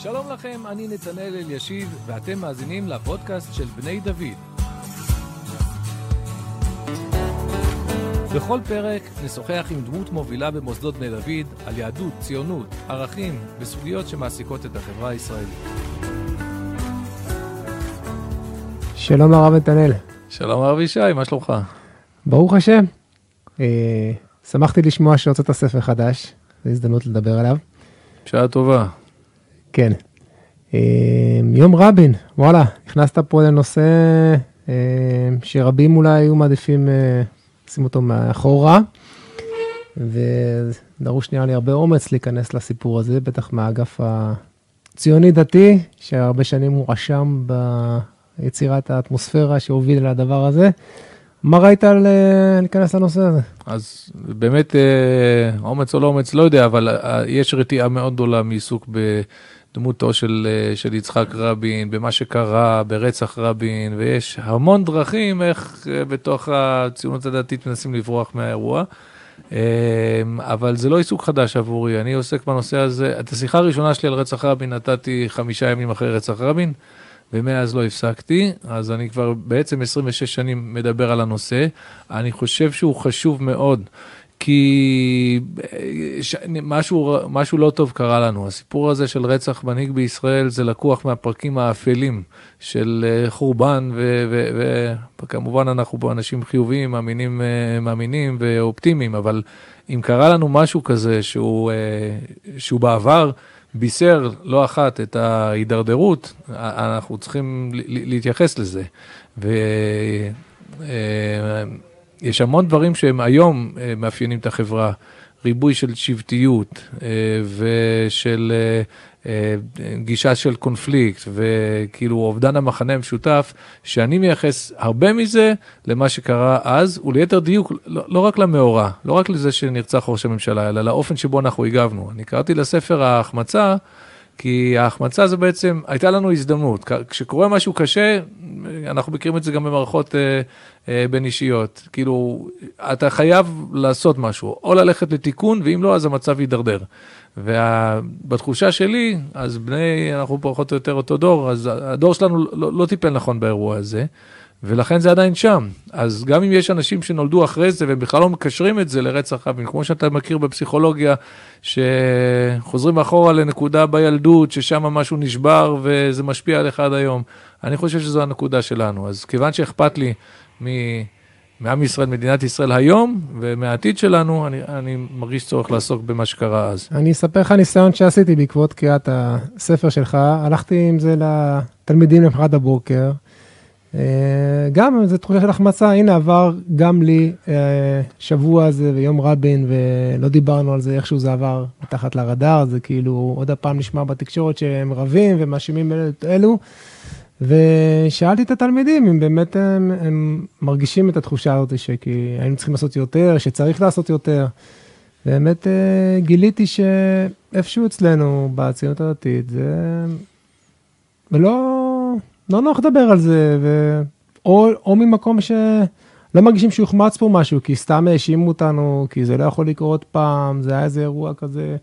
שלום לכם, אני נתנאל אלישיב, ואתם מאזינים לפודקאסט של בני דוד. בכל פרק נשוחח עם דמות מובילה במוסדות בני דוד על יהדות, ציונות, ערכים וסוגיות שמעסיקות את החברה הישראלית. שלום לרב נתנאל. שלום הרב ישי, מה שלומך? ברוך השם. אה, שמחתי לשמוע שהוצאת ספר חדש, זו הזדמנות לדבר עליו. שעה טובה. כן. אה, יום רבין, וואלה, נכנסת פה לנושא אה, שרבים אולי היו מעדיפים אה, לשים אותו מאחורה, ודרוש נראה לי הרבה אומץ להיכנס לסיפור הזה, בטח מהאגף הציוני-דתי, שהרבה שנים הוא רשם ביצירת האטמוספירה שהוביל לדבר הזה. מה ראית על להיכנס לנושא הזה? אז באמת, אומץ או לא אומץ, לא יודע, אבל יש רתיעה מאוד גדולה מעיסוק ב... דמותו של, אה, של יצחק רבין, במה שקרה, ברצח רבין, ויש המון דרכים איך אה, בתוך הציונות הדתית מנסים לברוח מהאירוע. אה, אבל זה לא עיסוק חדש עבורי, אני עוסק בנושא הזה. את השיחה הראשונה שלי על רצח רבין נתתי חמישה ימים אחרי רצח רבין, ומאז לא הפסקתי, אז אני כבר בעצם 26 שנים מדבר על הנושא. אני חושב שהוא חשוב מאוד. כי ש... משהו, משהו לא טוב קרה לנו. הסיפור הזה של רצח מנהיג בישראל זה לקוח מהפרקים האפלים של אה, חורבן, וכמובן ו... ו... אנחנו פה אנשים חיוביים, מאמינים, אה, מאמינים ואופטימיים, אבל אם קרה לנו משהו כזה שהוא, אה, שהוא בעבר, בישר לא אחת את ההידרדרות, אנחנו צריכים להתייחס לזה. ו... יש המון דברים שהם היום אה, מאפיינים את החברה, ריבוי של שבטיות אה, ושל אה, גישה של קונפליקט וכאילו אובדן המחנה המשותף, שאני מייחס הרבה מזה למה שקרה אז, וליתר דיוק, לא, לא רק למאורע, לא רק לזה שנרצח ראש הממשלה, אלא לאופן שבו אנחנו הגבנו. אני קראתי לספר ההחמצה, כי ההחמצה זה בעצם, הייתה לנו הזדמנות. כשקורה משהו קשה, אנחנו מכירים את זה גם במערכות אה, אה, בין אישיות. כאילו, אתה חייב לעשות משהו, או ללכת לתיקון, ואם לא, אז המצב יידרדר. ובתחושה שלי, אז בני, אנחנו פחות או יותר אותו דור, אז הדור שלנו לא, לא טיפל נכון באירוע הזה. ולכן זה עדיין שם. אז גם אם יש אנשים שנולדו אחרי זה והם בכלל לא מקשרים את זה לרצח רבין, כמו שאתה מכיר בפסיכולוגיה, שחוזרים אחורה לנקודה בילדות, ששם משהו נשבר וזה משפיע עליך עד היום. אני חושב שזו הנקודה שלנו. אז כיוון שאכפת לי מ... מעם ישראל, מדינת ישראל היום, ומהעתיד שלנו, אני, אני מרגיש צורך לעסוק במה שקרה אז. אני אספר לך ניסיון שעשיתי בעקבות קריאת הספר שלך. הלכתי עם זה לתלמידים למחרת הבוקר. אה, גם זו תחושה של החמצה, הנה עבר גם לי אה, שבוע הזה ויום רבין ולא דיברנו על זה, איכשהו זה עבר מתחת לרדאר, זה כאילו עוד הפעם נשמע בתקשורת שהם רבים ומאשימים את אלו. ושאלתי את התלמידים אם באמת הם, הם מרגישים את התחושה הזאת שכי היינו צריכים לעשות יותר, שצריך לעשות יותר. באמת אה, גיליתי שאיפשהו אצלנו בציונות הדתית זה... ולא לא נוח לדבר על זה, ו... או, או ממקום שלא מרגישים שהוחמץ פה משהו, כי סתם האשימו אותנו, כי זה לא יכול לקרות פעם, זה היה איזה אירוע כזה.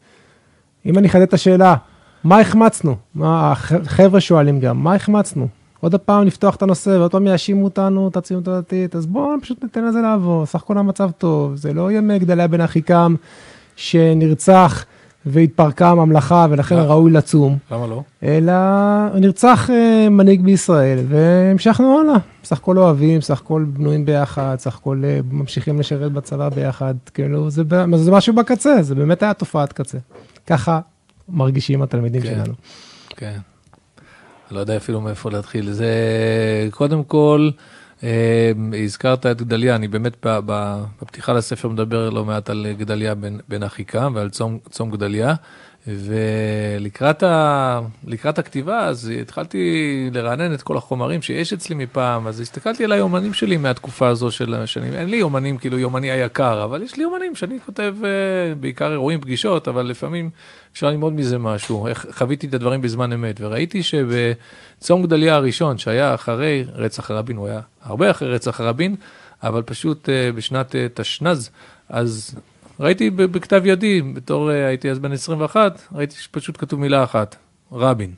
אם אני אחדד את השאלה, מה החמצנו? מה, החבר'ה שואלים גם, מה החמצנו? עוד פעם לפתוח את הנושא ועוד פעם יאשימו אותנו, את הציונות הדתית, אז בואו פשוט ניתן לזה לעבור, סך הכל המצב טוב, זה לא יהיה מגדליה בן אחיקם שנרצח והתפרקה הממלכה ולכן. ראוי לצום. למה לא? אלא נרצח uh, מנהיג בישראל והמשכנו הלאה. סך הכל אוהבים, סך הכל בנויים ביחד, סך הכל uh, ממשיכים לשרת בצבא ביחד, כאילו זה, זה משהו בקצה, זה באמת היה תופעת קצה. ככה מרגישים התלמידים כן, שלנו. כן. לא יודע אפילו מאיפה להתחיל. זה קודם כל, אה, הזכרת את גדליה, אני באמת בפתיחה לספר מדבר לא מעט על גדליה בן, אחיקם ועל צום גדליה. ולקראת ה... הכתיבה, אז התחלתי לרענן את כל החומרים שיש אצלי מפעם, אז הסתכלתי על היומנים שלי מהתקופה הזו של השנים. אין לי יומנים, כאילו יומני היקר, אבל יש לי יומנים שאני כותב uh, בעיקר אירועים, פגישות, אבל לפעמים אפשר ללמוד מזה משהו. איך חוויתי את הדברים בזמן אמת, וראיתי שבצום גדליה הראשון, שהיה אחרי רצח רבין, הוא היה הרבה אחרי רצח רבין, אבל פשוט uh, בשנת uh, תשנ"ז, אז ראיתי בכתב ידי, בתור, אה, הייתי אז בן 21, ראיתי שפשוט כתוב מילה אחת, רבין.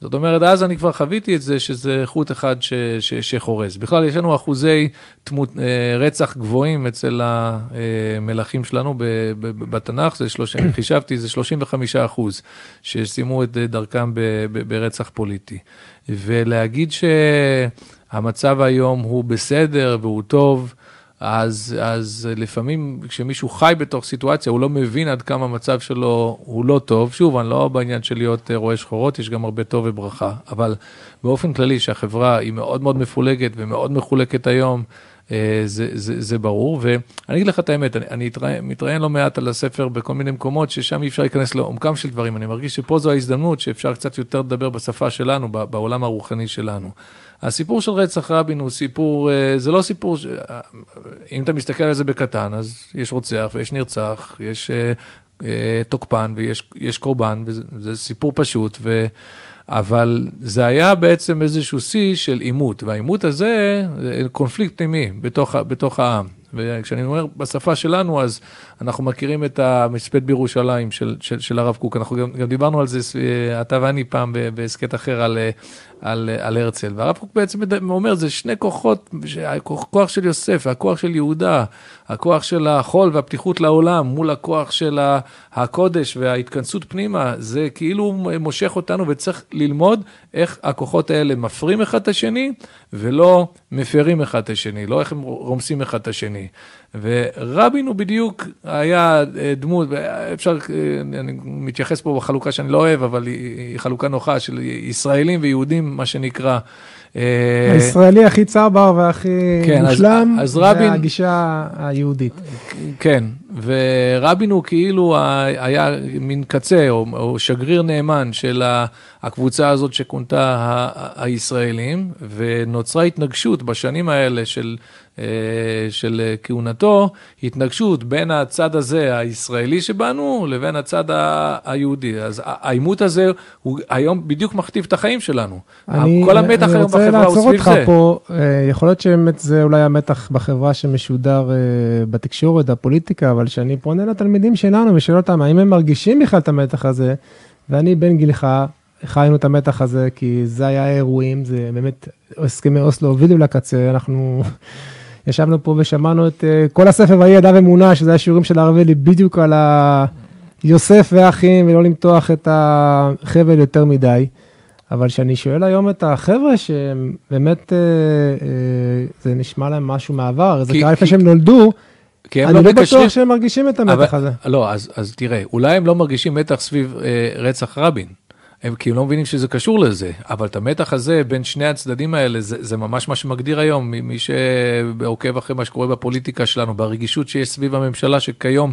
זאת אומרת, אז אני כבר חוויתי את זה שזה חוט אחד ש, ש, שחורז. בכלל, יש לנו אחוזי תמות, אה, רצח גבוהים אצל המלכים שלנו ב, ב, בתנ"ך, זה שלוש, חישבתי, זה 35 אחוז שסיימו את דרכם ב, ב, ברצח פוליטי. ולהגיד שהמצב היום הוא בסדר והוא טוב, אז, אז לפעמים כשמישהו חי בתוך סיטואציה, הוא לא מבין עד כמה המצב שלו הוא לא טוב. שוב, אני לא בעניין של להיות אה, רואה שחורות, יש גם הרבה טוב וברכה. אבל באופן כללי, שהחברה היא מאוד מאוד מפולגת ומאוד מחולקת היום, זה, זה, זה ברור. ואני אגיד לך את האמת, אני, אני מתראיין לא מעט על הספר בכל מיני מקומות, ששם אי אפשר להיכנס לעומקם של דברים. אני מרגיש שפה זו ההזדמנות שאפשר קצת יותר לדבר בשפה שלנו, בעולם הרוחני שלנו. הסיפור של רצח רבין הוא סיפור, אה, זה לא סיפור. אה, אם אתה מסתכל על זה בקטן, אז יש רוצח ויש נרצח, יש אה, תוקפן ויש קורבן, וזה סיפור פשוט, ו... אבל זה היה בעצם איזשהו שיא של עימות, והעימות הזה, קונפליקט פנימי בתוך, בתוך העם. וכשאני אומר בשפה שלנו, אז אנחנו מכירים את המספד בירושלים של, של, של הרב קוק. אנחנו גם, גם דיברנו על זה, אתה ואני פעם בהסכת אחר על, על, על הרצל. והרב קוק בעצם אומר, זה שני כוחות, הכוח של יוסף והכוח של יהודה, הכוח של החול והפתיחות לעולם מול הכוח של הקודש וההתכנסות פנימה, זה כאילו מושך אותנו וצריך ללמוד איך הכוחות האלה מפרים אחד את השני ולא מפרים אחד את השני, לא איך הם רומסים אחד את השני. ורבין הוא בדיוק היה אה, דמות, אפשר, אה, אני מתייחס פה בחלוקה שאני לא אוהב, אבל היא חלוקה נוחה של ישראלים ויהודים, מה שנקרא. אה, הישראלי הכי צבר והכי כן, מושלם, אז, אז רבין, זה הגישה היהודית. כן, ורבין הוא כאילו היה מין קצה, או, או שגריר נאמן של הקבוצה הזאת שכונתה הישראלים, ונוצרה התנגשות בשנים האלה של אה, של כהונתו, התנגשות בין הצד הזה הישראלי שבנו לבין הצד היהודי. אז העימות הזה הוא היום בדיוק מכתיב את החיים שלנו. אני, כל המתח היום בחברה הוא סביב זה. אני רוצה לעצור אותך פה, אה, יכול להיות שבאמת זה אולי המתח בחברה שמשודר אה, בתקשורת, הפוליטיקה, אבל כשאני פונה לתלמידים שלנו ושואל אותם האם הם מרגישים בכלל את המתח הזה, ואני בן גילך, חיינו את המתח הזה, כי זה היה האירועים, זה באמת, הסכמי אוסלו הובילו לקצה, אנחנו ישבנו פה ושמענו את uh, כל הספר ויהי ידיו אמונה, שזה השיעורים של הרב בדיוק על יוסף והאחים, ולא למתוח את החבל יותר מדי. אבל כשאני שואל היום את החבר'ה שהם באמת, אה, אה, זה נשמע להם משהו מהעבר, זה קרה לפני שהם נולדו, אני לא, לא בטוח שהם מרגישים את המתח אבל, הזה. לא, אז, אז תראה, אולי הם לא מרגישים מתח סביב אה, רצח רבין. הם הם לא מבינים שזה קשור לזה, אבל את המתח הזה בין שני הצדדים האלה, זה, זה ממש מה שמגדיר היום, מי שעוקב אחרי מה שקורה בפוליטיקה שלנו, ברגישות שיש סביב הממשלה שכיום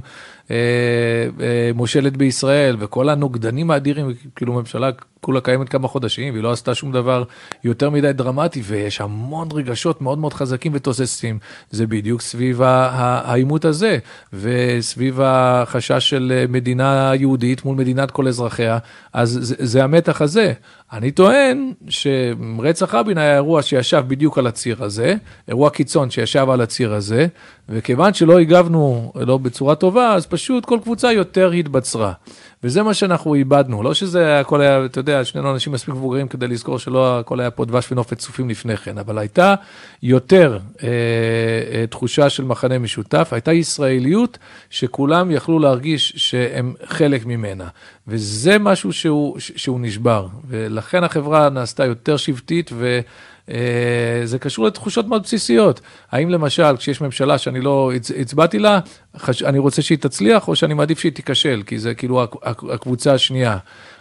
מושלת בישראל, וכל הנוגדנים האדירים, כאילו ממשלה כולה קיימת כמה חודשים, והיא לא עשתה שום דבר יותר מדי דרמטי, ויש המון רגשות מאוד מאוד חזקים ותוססים. זה בדיוק סביב העימות הזה, וסביב החשש של מדינה יהודית מול מדינת כל אזרחיה, אז זה, זה המתח הזה. אני טוען שרצח רבין היה אירוע שישב בדיוק על הציר הזה, אירוע קיצון שישב על הציר הזה, וכיוון שלא הגבנו לא בצורה טובה, אז פשוט כל קבוצה יותר התבצרה. וזה מה שאנחנו איבדנו, לא שזה הכל היה, אתה יודע, שנינו אנשים מספיק מבוגרים כדי לזכור שלא הכל היה פה דבש ונופת צופים לפני כן, אבל הייתה יותר אה, אה, תחושה של מחנה משותף, הייתה ישראליות שכולם יכלו להרגיש שהם חלק ממנה, וזה משהו שהוא, שהוא נשבר, ולכן החברה נעשתה יותר שבטית ו... אה, קשור לתחושות מאוד בסיסיות. האם למשל, כשיש ממשלה שאני לא הצבעתי לה, אני רוצה שהיא תצליח, או שאני מעדיף שהיא תיכשל, כי זה כאילו הקבוצה השנייה.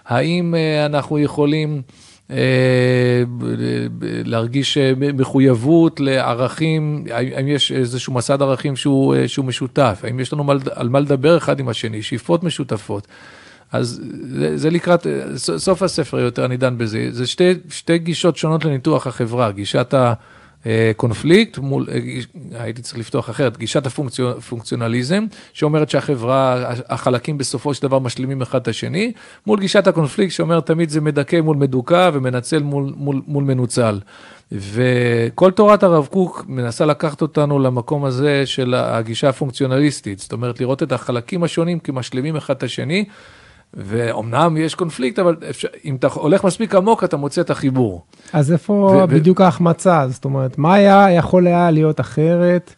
האם אה, אנחנו יכולים... אה, להרגיש מחויבות לערכים, האם יש איזשהו מסד ערכים שהוא, שהוא משותף, האם יש לנו על מה לדבר אחד עם השני, שאיפות משותפות. אז זה, זה לקראת, סוף הספר יותר אני דן בזה, זה שתי, שתי גישות שונות לניתוח החברה, גישת הקונפליקט מול, הייתי צריך לפתוח אחרת, גישת הפונקציונליזם, שאומרת שהחברה, החלקים בסופו של דבר משלימים אחד את השני, מול גישת הקונפליקט שאומרת תמיד זה מדכא מול מדוכא ומנצל מול, מול, מול מנוצל. וכל תורת הרב קוק מנסה לקחת אותנו למקום הזה של הגישה הפונקציונליסטית, זאת אומרת לראות את החלקים השונים כמשלימים אחד את השני. ואומנם יש קונפליקט, אבל אפשר, אם אתה הולך מספיק עמוק, אתה מוצא את החיבור. אז איפה ו- בדיוק ו- ההחמצה? זאת אומרת, מה היה יכול היה להיות אחרת,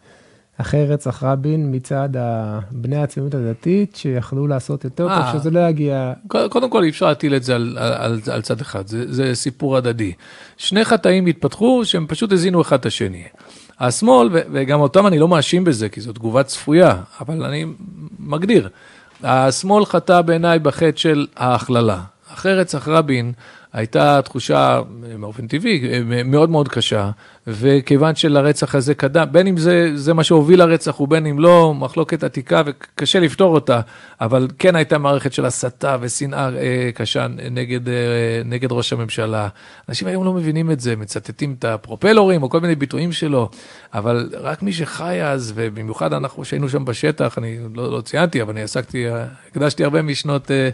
אחרי רצח רבין, מצד בני הציונות הדתית, שיכלו לעשות יותר טוב, אה. שזה לא יגיע... קודם כל, אי אפשר להטיל את זה על, על, על צד אחד, זה, זה סיפור הדדי. שני חטאים התפתחו שהם פשוט הזינו אחד את השני. השמאל, וגם אותם אני לא מאשים בזה, כי זו תגובה צפויה, אבל אני מגדיר. השמאל חטא בעיניי בחטא של ההכללה. אחרי רצח רבין, הייתה תחושה באופן טבעי מאוד מאוד קשה, וכיוון שלרצח הזה קדם, בין אם זה, זה מה שהוביל לרצח ובין אם לא, מחלוקת עתיקה וקשה לפתור אותה, אבל כן הייתה מערכת של הסתה ושנאה אה, קשה נגד, אה, נגד ראש הממשלה. אנשים היום לא מבינים את זה, מצטטים את הפרופלורים או כל מיני ביטויים שלו, אבל רק מי שחי אז, ובמיוחד אנחנו שהיינו שם בשטח, אני לא, לא ציינתי, אבל אני עסקתי, הקדשתי הרבה משנות אה,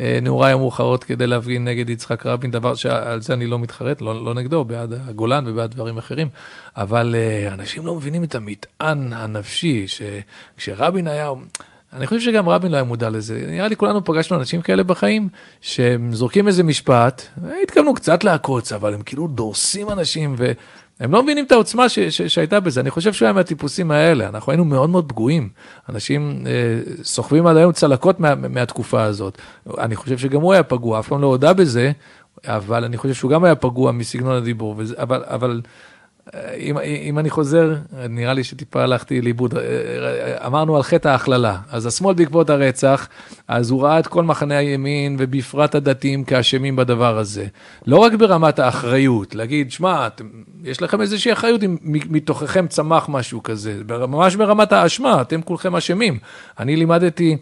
אה, נעוריי המאוחרות כדי להפגין נגד יצחק רבין, דבר שעל זה אני לא מתחרט, לא, לא נגדו, בעד הגולן ובעד דברים אחרים, אבל אה, אנשים לא מבינים את המטען הנפשי, שכשרבין היה... אני חושב שגם רבין לא היה מודע לזה. נראה לי כולנו פגשנו אנשים כאלה בחיים, שהם זורקים איזה משפט, התכוונו קצת לעקוץ, אבל הם כאילו דורסים אנשים, ו... הם לא מבינים את העוצמה ש, ש, שהייתה בזה. אני חושב שהוא היה מהטיפוסים האלה, אנחנו היינו מאוד מאוד פגועים. אנשים אה, סוחבים עד היום צלקות מה, מהתקופה הזאת. אני חושב שגם הוא היה פגוע, אף פעם לא הודה בזה, אבל אני חושב שהוא גם היה פגוע מסגנון הדיבור. וזה, אבל, אבל אם, אם אני חוזר, נראה לי שטיפה הלכתי לאיבוד, אמרנו על חטא ההכללה. אז השמאל בעקבות הרצח, אז הוא ראה את כל מחנה הימין, ובפרט הדתיים, כאשמים בדבר הזה. לא רק ברמת האחריות, להגיד, שמע, יש לכם איזושהי אחריות אם מתוככם צמח משהו כזה, ממש ברמת האשמה, אתם כולכם אשמים. אני לימדתי אה,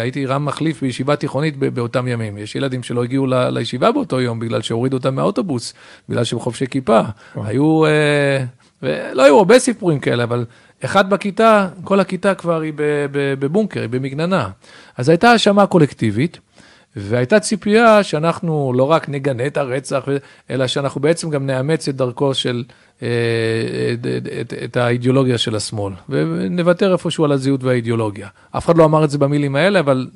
הייתי רם מחליף בישיבה תיכונית באותם ימים. יש ילדים שלא הגיעו לישיבה באותו יום בגלל שהורידו אותם מהאוטובוס, בגלל שהם חובשי כיפה. היו, אה, ולא היו הרבה סיפורים כאלה, אבל אחד בכיתה, כל הכיתה כבר היא בבונקר, היא במגננה. אז הייתה האשמה קולקטיבית. והייתה ציפייה שאנחנו לא רק נגנה את הרצח, אלא שאנחנו בעצם גם נאמץ את דרכו של, אה, את, את, את האידיאולוגיה של השמאל, ונוותר איפשהו על הזהות והאידיאולוגיה. אף אחד לא אמר את זה במילים האלה, אבל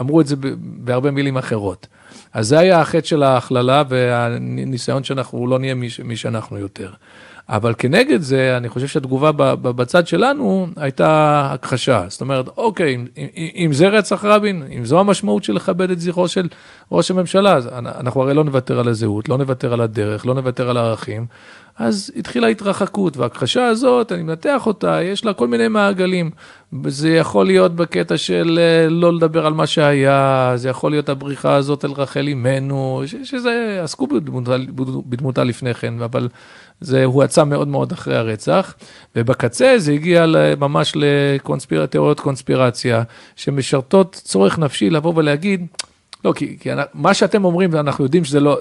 אמרו את זה בהרבה מילים אחרות. אז זה היה החטא של ההכללה והניסיון שאנחנו לא נהיה מי שאנחנו יותר. אבל כנגד זה, אני חושב שהתגובה בצד שלנו הייתה הכחשה. זאת אומרת, אוקיי, אם, אם זה רצח רבין, אם זו המשמעות של לכבד את זכרו של ראש הממשלה, אז אנחנו הרי לא נוותר על הזהות, לא נוותר על הדרך, לא נוותר על הערכים. אז התחילה התרחקות, וההכחשה הזאת, אני מנתח אותה, יש לה כל מיני מעגלים. זה יכול להיות בקטע של אה, לא לדבר על מה שהיה, זה יכול להיות הבריחה הזאת אל רחל אימנו, שזה, עסקו בדמותה, בדמותה לפני כן, אבל זה הואצה מאוד מאוד אחרי הרצח, ובקצה זה הגיע ממש לתיאוריות קונספירציה, שמשרתות צורך נפשי לבוא ולהגיד, לא, כי, כי מה שאתם אומרים, ואנחנו יודעים שזה לא,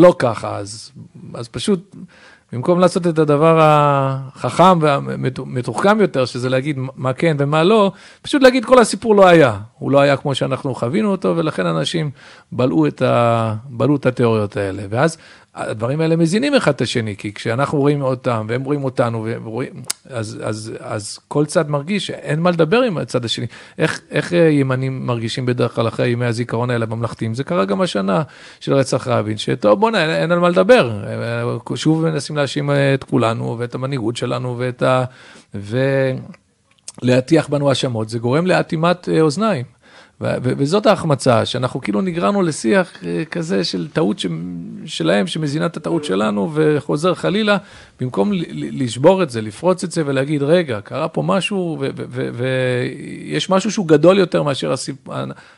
לא ככה, אז, אז פשוט במקום לעשות את הדבר החכם והמתוחכם יותר, שזה להגיד מה כן ומה לא, פשוט להגיד כל הסיפור לא היה. הוא לא היה כמו שאנחנו חווינו אותו, ולכן אנשים בלעו את, ה... בלעו את התיאוריות האלה. ואז הדברים האלה מזינים אחד את השני, כי כשאנחנו רואים אותם והם רואים אותנו, ורואים, אז, אז, אז כל צד מרגיש שאין מה לדבר עם הצד השני. איך, איך ימנים מרגישים בדרך כלל אחרי ימי הזיכרון האלה הממלכתיים? זה קרה גם השנה של רצח רבין, שטוב בוא'נה, אין, אין על מה לדבר. שוב מנסים להאשים את כולנו ואת המנהיגות שלנו ואת ה... ולהטיח בנו האשמות, זה גורם לאטימת אה, אוזניים. וזאת ההחמצה, שאנחנו כאילו נגררנו לשיח אה, כזה של טעות ש... שלהם, שמזינה את הטעות שלנו וחוזר חלילה, במקום לשבור את זה, לפרוץ את זה ולהגיד, רגע, קרה פה משהו ויש משהו שהוא גדול יותר מאשר הסיפ...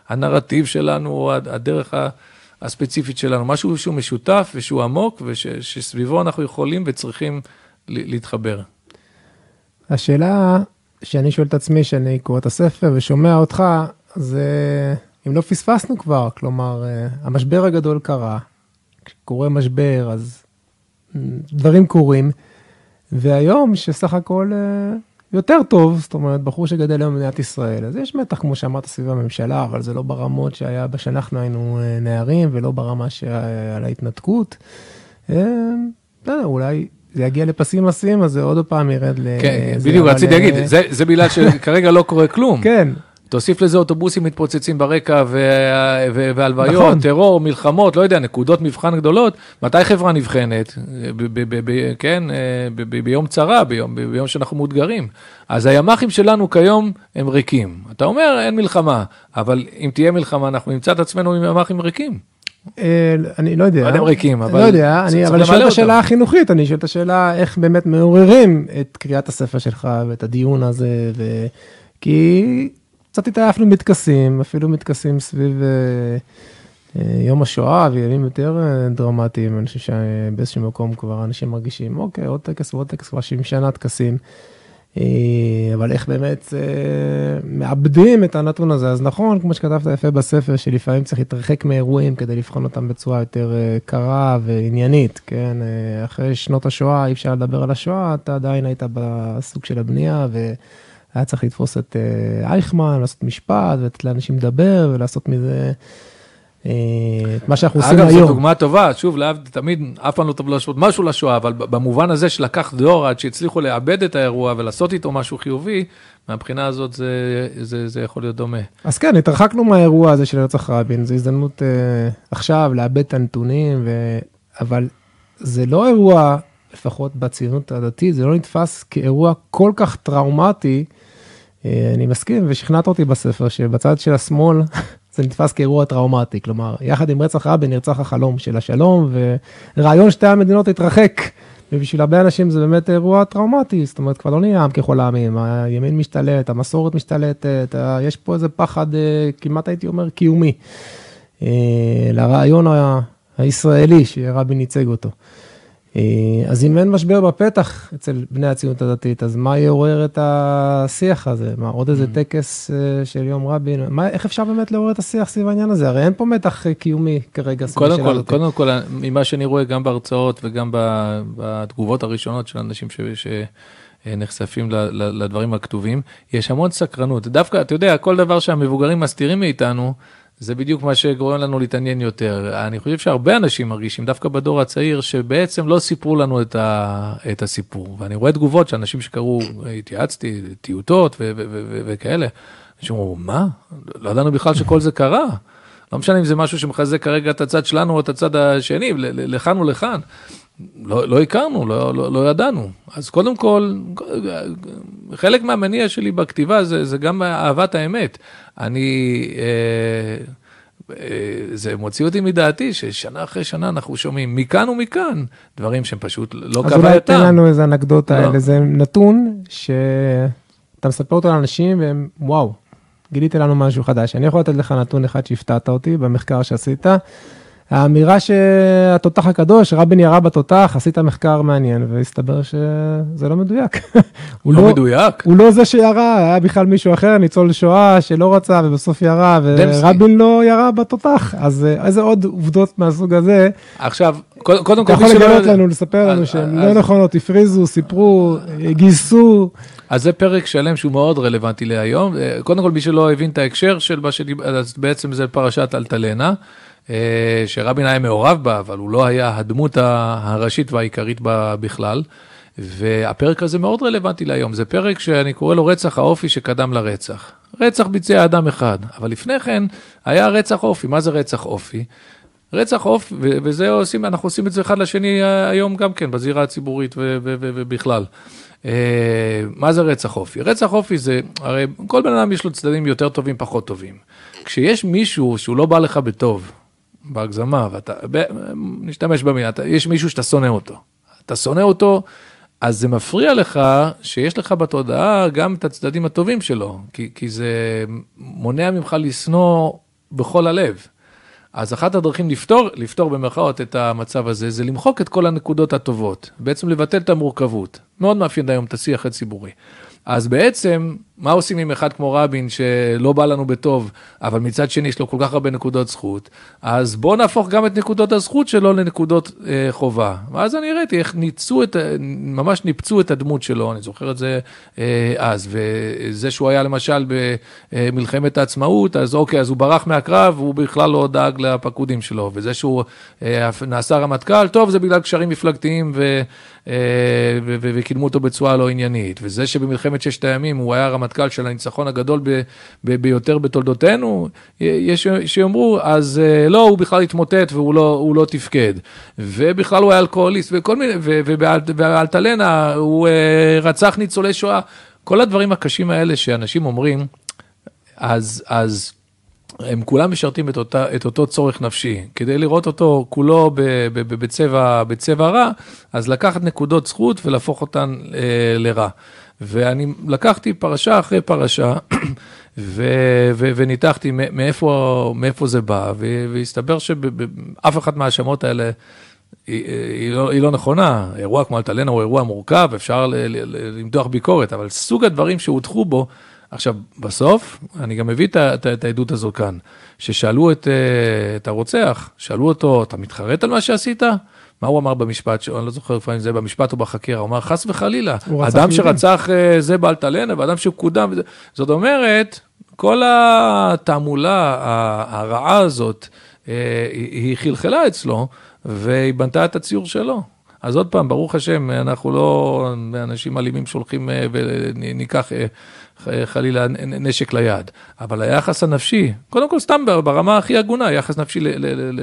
הנרטיב שלנו, הדרך הספציפית שלנו, משהו שהוא משותף ושהוא עמוק ושסביבו אנחנו יכולים וצריכים להתחבר. השאלה שאני שואל את עצמי, שאני קורא את הספר ושומע אותך, זה אם לא פספסנו כבר, כלומר, אה, המשבר הגדול קרה, כשקורה משבר אז דברים קורים, והיום שסך הכל אה, יותר טוב, זאת אומרת, בחור שגדל היום במדינת ישראל, אז יש מתח, כמו שאמרת, סביב הממשלה, אבל זה לא ברמות שהיה כשאנחנו היינו אה, נערים, ולא ברמה שעל ההתנתקות. בסדר, אולי זה יגיע לפסים מעשיים, אז זה עוד פעם ירד ל... כן, בדיוק, רציתי להגיד, זה בגלל שכרגע לא קורה כלום. כן. תוסיף לזה אוטובוסים מתפוצצים ברקע והלוויות, נכון. טרור, מלחמות, לא יודע, נקודות מבחן גדולות, מתי חברה נבחנת? כן, ביום צרה, ביום, ביום שאנחנו מאותגרים. אז הימ"חים שלנו כיום הם ריקים. אתה אומר, אין מלחמה, אבל אם תהיה מלחמה, אנחנו נמצא את עצמנו עם ימ"חים ריקים. אה, אני לא יודע. הם ריקים, אבל... לא יודע, אני אבל שואל את השאלה החינוכית, אני שואל את השאלה איך באמת מעוררים את קריאת הספר שלך ואת הדיון הזה, ו... כי קצת התעייפנו בטקסים, אפילו מטקסים סביב אה, אה, יום השואה וימים יותר דרמטיים, אני חושב שבאיזשהו מקום כבר אנשים מרגישים, אוקיי, עוד טקס ועוד טקס, כבר 70 שנה טקסים. אה, אבל איך באמת אה, מאבדים את הנתון הזה. אז נכון, כמו שכתבת יפה בספר, שלפעמים צריך להתרחק מאירועים כדי לבחון אותם בצורה יותר אה, קרה ועניינית, כן? אחרי שנות השואה, אי אפשר לדבר על השואה, אתה עדיין היית בסוג של הבנייה, והיה צריך לתפוס את אייכמן, לעשות משפט, ולתת לאנשים לדבר, ולעשות מזה... את מה שאנחנו עושים היום. אגב, זו דוגמה טובה, שוב, להבדיל, תמיד, אף פעם לא טוב לעשות משהו לשואה, אבל במובן הזה שלקח דור עד שהצליחו לאבד את האירוע ולעשות איתו משהו חיובי, מהבחינה הזאת זה, זה, זה יכול להיות דומה. אז כן, התרחקנו מהאירוע הזה של רצח רבין, זו הזדמנות אה, עכשיו לאבד את הנתונים, ו... אבל זה לא אירוע, לפחות בציונות הדתית, זה לא נתפס כאירוע כל כך טראומטי. אה, אני מסכים, ושכנעת אותי בספר שבצד של השמאל זה נתפס כאירוע טראומטי, כלומר, יחד עם רצח רבין נרצח החלום של השלום, ורעיון שתי המדינות התרחק. ובשביל הרבה אנשים זה באמת אירוע טראומטי, זאת אומרת, כבר לא נהיה עם ככל העמים, הימין משתלט, המסורת משתלטת, יש פה איזה פחד, אה, כמעט הייתי אומר, קיומי, אה, לרעיון הישראלי שרבין ייצג אותו. אה, אז אם אין משבר בפתח אצל בני הציונות הדתית, אז מה יעורר את השיח הזה? מה, עוד איזה mm. טקס אה, של יום רבין? מה, איך אפשר באמת לעורר את השיח סביב העניין הזה? הרי אין פה מתח אה, קיומי כרגע השאלה הזאת. קודם כל, ממה שאני רואה גם בהרצאות וגם בתגובות הראשונות של אנשים ש... ש... נחשפים לדברים הכתובים, יש המון סקרנות. דווקא, אתה יודע, כל דבר שהמבוגרים מסתירים מאיתנו, זה בדיוק מה שגורם לנו להתעניין יותר. אני חושב שהרבה אנשים מרגישים, דווקא בדור הצעיר, שבעצם לא סיפרו לנו את, ה, את הסיפור. ואני רואה תגובות של אנשים שקראו, התייעצתי, טיוטות וכאלה. אנשים אמרו, מה? לא ידענו בכלל שכל זה קרה. לא משנה אם זה משהו שמחזק כרגע את הצד שלנו או את הצד השני, לכאן ולכאן. לא, לא הכרנו, לא, לא, לא ידענו. אז קודם כל, חלק מהמניע שלי בכתיבה זה, זה גם אהבת האמת. אני, אה, אה, זה מוציא אותי מדעתי ששנה אחרי שנה אנחנו שומעים מכאן ומכאן דברים שהם פשוט לא כווייתם. אז אולי תן לנו איזה אנקדוטה, לא. איזה נתון שאתה מספר אותו לאנשים והם וואו, גילית לנו משהו חדש. אני יכול לתת לך נתון אחד שהפתעת אותי במחקר שעשית. האמירה שהתותח הקדוש, רבין ירה בתותח, עשית מחקר מעניין, והסתבר שזה לא מדויק. הוא לא, לא מדויק? הוא לא זה שירה, היה בכלל מישהו אחר, ניצול שואה, שלא רצה ובסוף ירה, ורבין לא ירה בתותח. אז אה, איזה עוד עובדות מהסוג הזה. עכשיו, קודם כל, אתה יכול לגלות לנו, לספר לנו שהן לא נכונות, הפריזו, סיפרו, גייסו. אז זה פרק שלם שהוא מאוד רלוונטי להיום. אה, קודם כל, מי שלא הבין את ההקשר של מה שדיבר, אז בעצם זה פרשת אלטלנה. אה, שרבין היה מעורב בה, אבל הוא לא היה הדמות הראשית והעיקרית בה בכלל. והפרק הזה מאוד רלוונטי להיום, זה פרק שאני קורא לו רצח האופי שקדם לרצח. רצח ביצע אדם אחד, אבל לפני כן היה רצח אופי. מה זה רצח אופי? רצח אופי, וזה עושים, אנחנו עושים את זה אחד לשני היום גם כן, בזירה הציבורית ובכלל. אה, מה זה רצח אופי? רצח אופי זה, הרי כל בן אדם יש לו צדדים יותר טובים, פחות טובים. כשיש מישהו שהוא לא בא לך בטוב, בהגזמה, ואתה, ב, נשתמש במילה, אתה, יש מישהו שאתה שונא אותו. אתה שונא אותו, אז זה מפריע לך שיש לך בתודעה גם את הצדדים הטובים שלו, כי, כי זה מונע ממך לשנוא בכל הלב. אז אחת הדרכים לפתור, לפתור במרכאות את המצב הזה, זה למחוק את כל הנקודות הטובות, בעצם לבטל את המורכבות. מאוד מאפיין היום את השיח הציבורי. אז בעצם, מה עושים עם אחד כמו רבין שלא בא לנו בטוב, אבל מצד שני יש לו כל כך הרבה נקודות זכות, אז בואו נהפוך גם את נקודות הזכות שלו לנקודות אה, חובה. ואז אני ראיתי איך ניצו את, ממש ניפצו את הדמות שלו, אני זוכר את זה אה, אז, וזה שהוא היה למשל במלחמת העצמאות, אז אוקיי, אז הוא ברח מהקרב, והוא בכלל לא דאג לפקודים שלו, וזה שהוא אה, נעשה רמטכ"ל, טוב, זה בגלל קשרים מפלגתיים ו... אה, וקידמו אותו בצורה לא עניינית, וזה שבמלחמת ששת הימים הוא היה רמת... רמטכ"ל של הניצחון הגדול ב, ב, ביותר בתולדותינו, יש שיאמרו, אז אה, לא, הוא בכלל התמוטט והוא לא, לא תפקד. ובכלל הוא היה אלכוהוליסט, וכל מיני, ובאלטלנה הוא אה, רצח ניצולי שואה. כל הדברים הקשים האלה שאנשים אומרים, אז, אז הם כולם משרתים את, אותה, את אותו צורך נפשי. כדי לראות אותו כולו בצבע, בצבע רע, אז לקחת נקודות זכות ולהפוך אותן אה, לרע. ואני לקחתי פרשה אחרי פרשה, ו, ו, וניתחתי מאיפה, מאיפה זה בא, והסתבר שאף אחת מההאשמות האלה היא, היא, לא, היא לא נכונה. אירוע כמו אלטלנה הוא אירוע מורכב, אפשר למתוח ביקורת, אבל סוג הדברים שהודחו בו, עכשיו, בסוף, אני גם מביא את העדות הזו כאן, ששאלו את, אה, את הרוצח, שאלו אותו, אתה מתחרט על מה שעשית? מה הוא אמר במשפט, אני לא זוכר לפעמים זה במשפט או בחקירה, הוא אמר חס וחלילה, אדם שרצח אה, זה באלטלנה ואדם שקודם, זאת אומרת, כל התעמולה הרעה הזאת, אה, היא חלחלה אצלו, והיא בנתה את הציור שלו. אז עוד פעם, ברוך השם, אנחנו לא אנשים אלימים שהולכים וניקח חלילה נשק ליד, אבל היחס הנפשי, קודם כל סתם ברמה הכי הגונה, יחס נפשי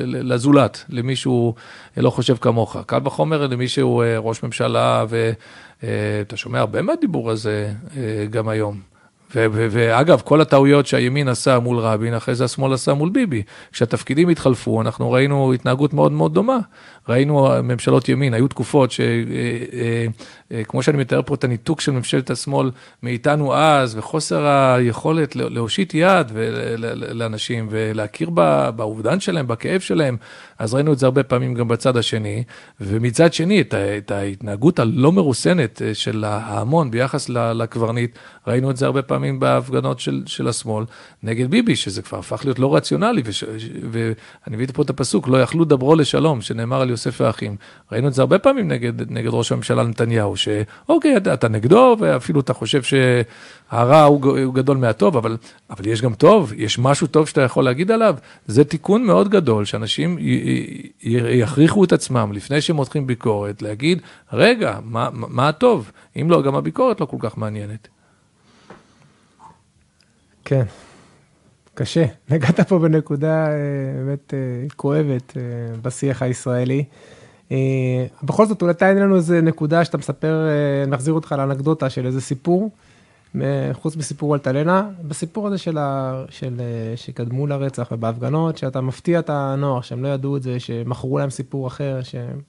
לזולת, למי שהוא לא חושב כמוך. קל וחומר למי שהוא אה, ראש ממשלה, ואתה אה, שומע הרבה מהדיבור הזה אה, גם היום. ואגב, כל הטעויות שהימין עשה מול רבין, אחרי זה השמאל עשה מול ביבי. כשהתפקידים התחלפו, אנחנו ראינו התנהגות מאוד מאוד דומה. ראינו ממשלות ימין, היו תקופות שכמו אה, אה, שאני מתאר פה את הניתוק של ממשלת השמאל מאיתנו אז, וחוסר היכולת להושיט יד לאנשים ולהכיר באובדן שלהם, בכאב שלהם, אז ראינו את זה הרבה פעמים גם בצד השני. ומצד שני, את ההתנהגות הלא מרוסנת אה, של ההמון ביחס לקברניט, ראינו את זה הרבה פעמים בהפגנות של, של השמאל נגד ביבי, שזה כבר הפך להיות לא רציונלי, וש, ואני מביא פה את הפסוק, לא יכלו דברו לשלום, שנאמר על יוסף האחים. ראינו את זה הרבה פעמים נגד, נגד ראש הממשלה נתניהו, שאוקיי, אתה, אתה נגדו, ואפילו אתה חושב שהרע הוא, הוא גדול מהטוב, אבל, אבל יש גם טוב, יש משהו טוב שאתה יכול להגיד עליו. זה תיקון מאוד גדול, שאנשים י, י, י, יכריחו את עצמם, לפני שהם מותחים ביקורת, להגיד, רגע, מה, מה הטוב? אם לא, גם הביקורת לא כל כך מעניינת. כן, קשה. נגעת פה בנקודה אה, באמת אה, כואבת אה, בשיח הישראלי. בכל זאת, אולי תעניין לנו איזה נקודה שאתה מספר, נחזיר אותך לאנקדוטה של איזה סיפור, חוץ מסיפור אלטלנה, בסיפור הזה של, ה, של שקדמו לרצח ובהפגנות, שאתה מפתיע את הנוער, שהם לא ידעו את זה, שמכרו להם סיפור אחר, שהם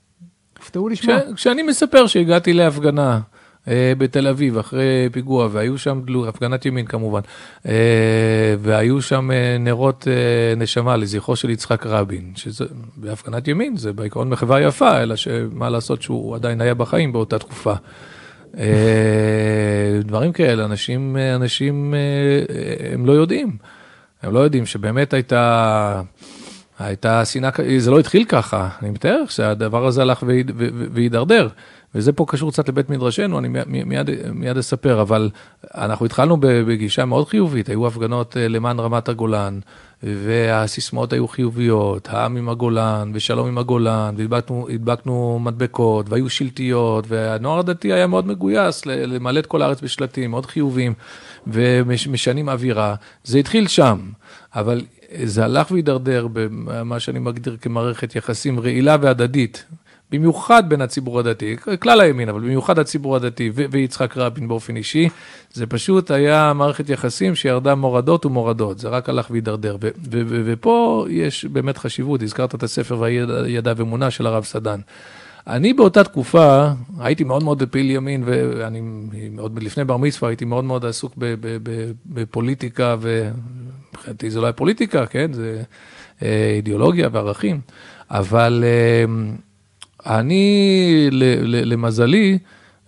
הופתעו לשמוע. כשאני מספר שהגעתי להפגנה, בתל אביב אחרי פיגוע, והיו שם, הפגנת ימין כמובן, אה, והיו שם אה, נרות נשמה לזכרו של יצחק רבין, שזה בהפגנת ימין, זה בעיקרון מחווה יפה, אלא שמה לעשות שהוא עדיין היה בחיים באותה תקופה. דברים כאלה, אנשים, אנשים, הם לא יודעים. הם לא יודעים שבאמת הייתה, הייתה שנאה, זה לא התחיל ככה, אני מתאר שהדבר הזה הלך והידרדר. וזה פה קשור קצת לבית מדרשנו, אני מיד, מיד אספר, אבל אנחנו התחלנו בגישה מאוד חיובית, היו הפגנות אה, למען רמת הגולן, והסיסמאות היו חיוביות, העם עם הגולן, ושלום עם הגולן, והדבקנו מדבקות, והיו שלטיות, והנוער הדתי היה מאוד מגויס למלא את כל הארץ בשלטים, מאוד חיוביים, ומשנים אווירה. זה התחיל שם, אבל זה הלך והידרדר במה שאני מגדיר כמערכת יחסים רעילה והדדית. במיוחד בין הציבור הדתי, כלל הימין, אבל במיוחד הציבור הדתי ויצחק רבין באופן אישי, זה פשוט היה מערכת יחסים שירדה מורדות ומורדות, זה רק הלך והידרדר. ופה יש באמת חשיבות, הזכרת את הספר והידע ואמונה של הרב סדן. אני באותה תקופה הייתי מאוד מאוד פעיל ימין, ואני עוד לפני בר מצווה הייתי מאוד מאוד עסוק בפוליטיקה, ומבחינתי זה לא היה פוליטיקה, כן? זה אה, אידיאולוגיה וערכים, אבל... אה, אני, למזלי,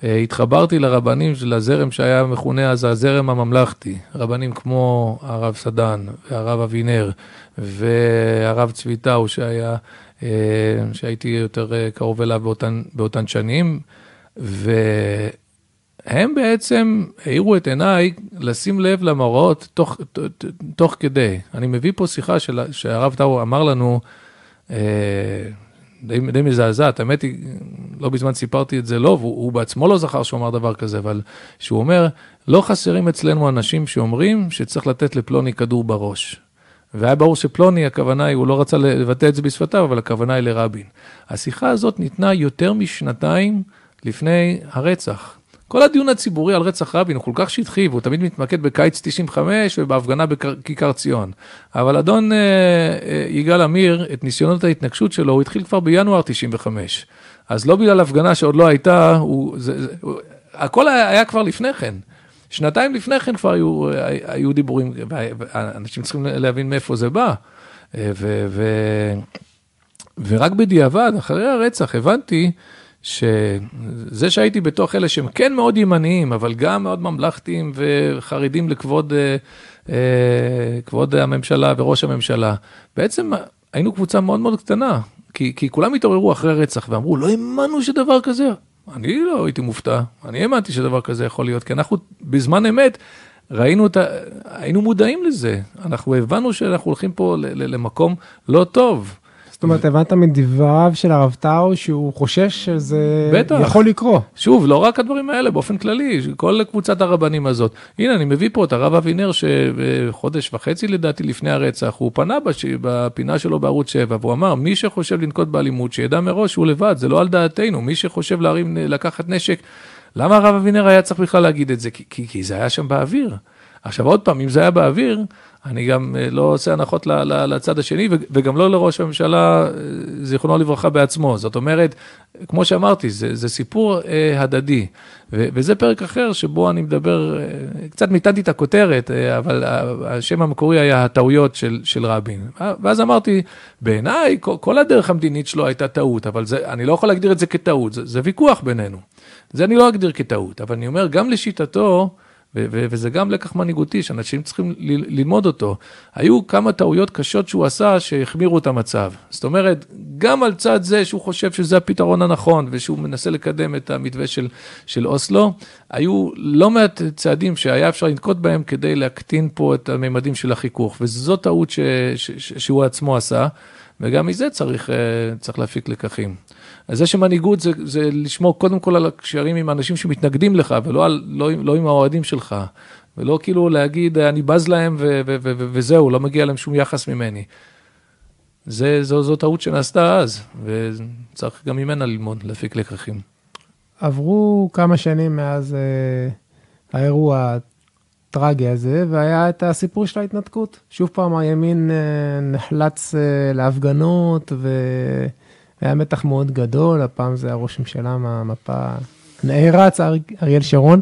אה, התחברתי לרבנים של הזרם שהיה מכונה אז הזרם הממלכתי, רבנים כמו הרב סדן והרב אבינר והרב צביטאו שהיה, אה, שהייתי יותר קרוב אליו באותן, באותן שנים, והם בעצם האירו את עיניי לשים לב למראות תוך, תוך כדי. אני מביא פה שיחה של, שהרב טאו אמר לנו, די, די מזעזעת, האמת היא, לא בזמן סיפרתי את זה לו, והוא בעצמו לא זכר שהוא אמר דבר כזה, אבל שהוא אומר, לא חסרים אצלנו אנשים שאומרים שצריך לתת לפלוני כדור בראש. והיה ברור שפלוני, הכוונה היא, הוא לא רצה לבטא את זה בשפתיו, אבל הכוונה היא לרבין. השיחה הזאת ניתנה יותר משנתיים לפני הרצח. כל הדיון הציבורי על רצח רבין הוא כל כך שטחי, והוא תמיד מתמקד בקיץ 95 ובהפגנה בכיכר ציון. אבל אדון אה, אה, יגאל עמיר, את ניסיונות ההתנגשות שלו, הוא התחיל כבר בינואר 95. אז לא בגלל הפגנה שעוד לא הייתה, הוא, זה, זה, הוא, הכל היה, היה כבר לפני כן. שנתיים לפני כן כבר היו, היו דיבורים, ואנשים צריכים להבין מאיפה זה בא. אה, ו, ו, ורק בדיעבד, אחרי הרצח, הבנתי שזה שהייתי בתוך אלה שהם כן מאוד ימניים, אבל גם מאוד ממלכתיים וחרדים לכבוד אה, אה, כבוד הממשלה וראש הממשלה, בעצם היינו קבוצה מאוד מאוד קטנה, כי, כי כולם התעוררו אחרי הרצח ואמרו, לא האמנו שדבר כזה. אני לא הייתי מופתע, אני האמנתי שדבר כזה יכול להיות, כי אנחנו בזמן אמת ראינו את ה... היינו מודעים לזה, אנחנו הבנו שאנחנו הולכים פה למקום לא טוב. זאת אומרת, הבנת מדבריו של הרב טאו שהוא חושש שזה בטח. יכול לקרות. שוב, לא רק הדברים האלה, באופן כללי, כל קבוצת הרבנים הזאת. הנה, אני מביא פה את הרב אבינר, שחודש וחצי לדעתי לפני הרצח, הוא פנה בש... בפינה שלו בערוץ 7, והוא אמר, מי שחושב לנקוט באלימות, שידע מראש שהוא לבד, זה לא על דעתנו, מי שחושב להרים, לקחת נשק, למה הרב אבינר היה צריך בכלל להגיד את זה? כי, כי, כי זה היה שם באוויר. עכשיו עוד פעם, אם זה היה באוויר, אני גם אה, לא עושה הנחות לצד השני, וגם לא לראש הממשלה, אה, זיכרונו לברכה, בעצמו. זאת אומרת, כמו שאמרתי, זה, זה סיפור אה, הדדי, וזה פרק אחר שבו אני מדבר, קצת מיתנתי את הכותרת, אבל השם המקורי היה הטעויות של, של רבין. ואז אמרתי, בעיניי, כל הדרך המדינית שלו הייתה טעות, אבל זה, אני לא יכול להגדיר את זה כטעות, זה, זה ויכוח בינינו. זה אני לא אגדיר כטעות, אבל אני אומר, גם לשיטתו, וזה גם לקח מנהיגותי שאנשים צריכים ללמוד אותו. היו כמה טעויות קשות שהוא עשה שהחמירו את המצב. זאת אומרת, גם על צד זה שהוא חושב שזה הפתרון הנכון ושהוא מנסה לקדם את המתווה של, של אוסלו, היו לא מעט צעדים שהיה אפשר לנקוט בהם כדי להקטין פה את הממדים של החיכוך, וזו טעות ש, ש, ש, שהוא עצמו עשה, וגם מזה צריך, אה, צריך להפיק לקחים. אז זה שמנהיגות זה, זה לשמור קודם כל על הקשרים עם אנשים שמתנגדים לך, ולא על, לא, לא עם האוהדים שלך. ולא כאילו להגיד, אני בז להם ו- ו- ו- וזהו, לא מגיע להם שום יחס ממני. זה, זו, זו טעות שנעשתה אז, וצריך גם ממנה ללמוד, להפיק לקחים. עברו כמה שנים מאז אה, האירוע הטרגי הזה, והיה את הסיפור של ההתנתקות. שוב פעם הימין אה, נחלץ אה, להפגנות, ו... היה מתח מאוד גדול, הפעם זה היה ראש ממשלה מהמפה נערץ, אריאל שרון.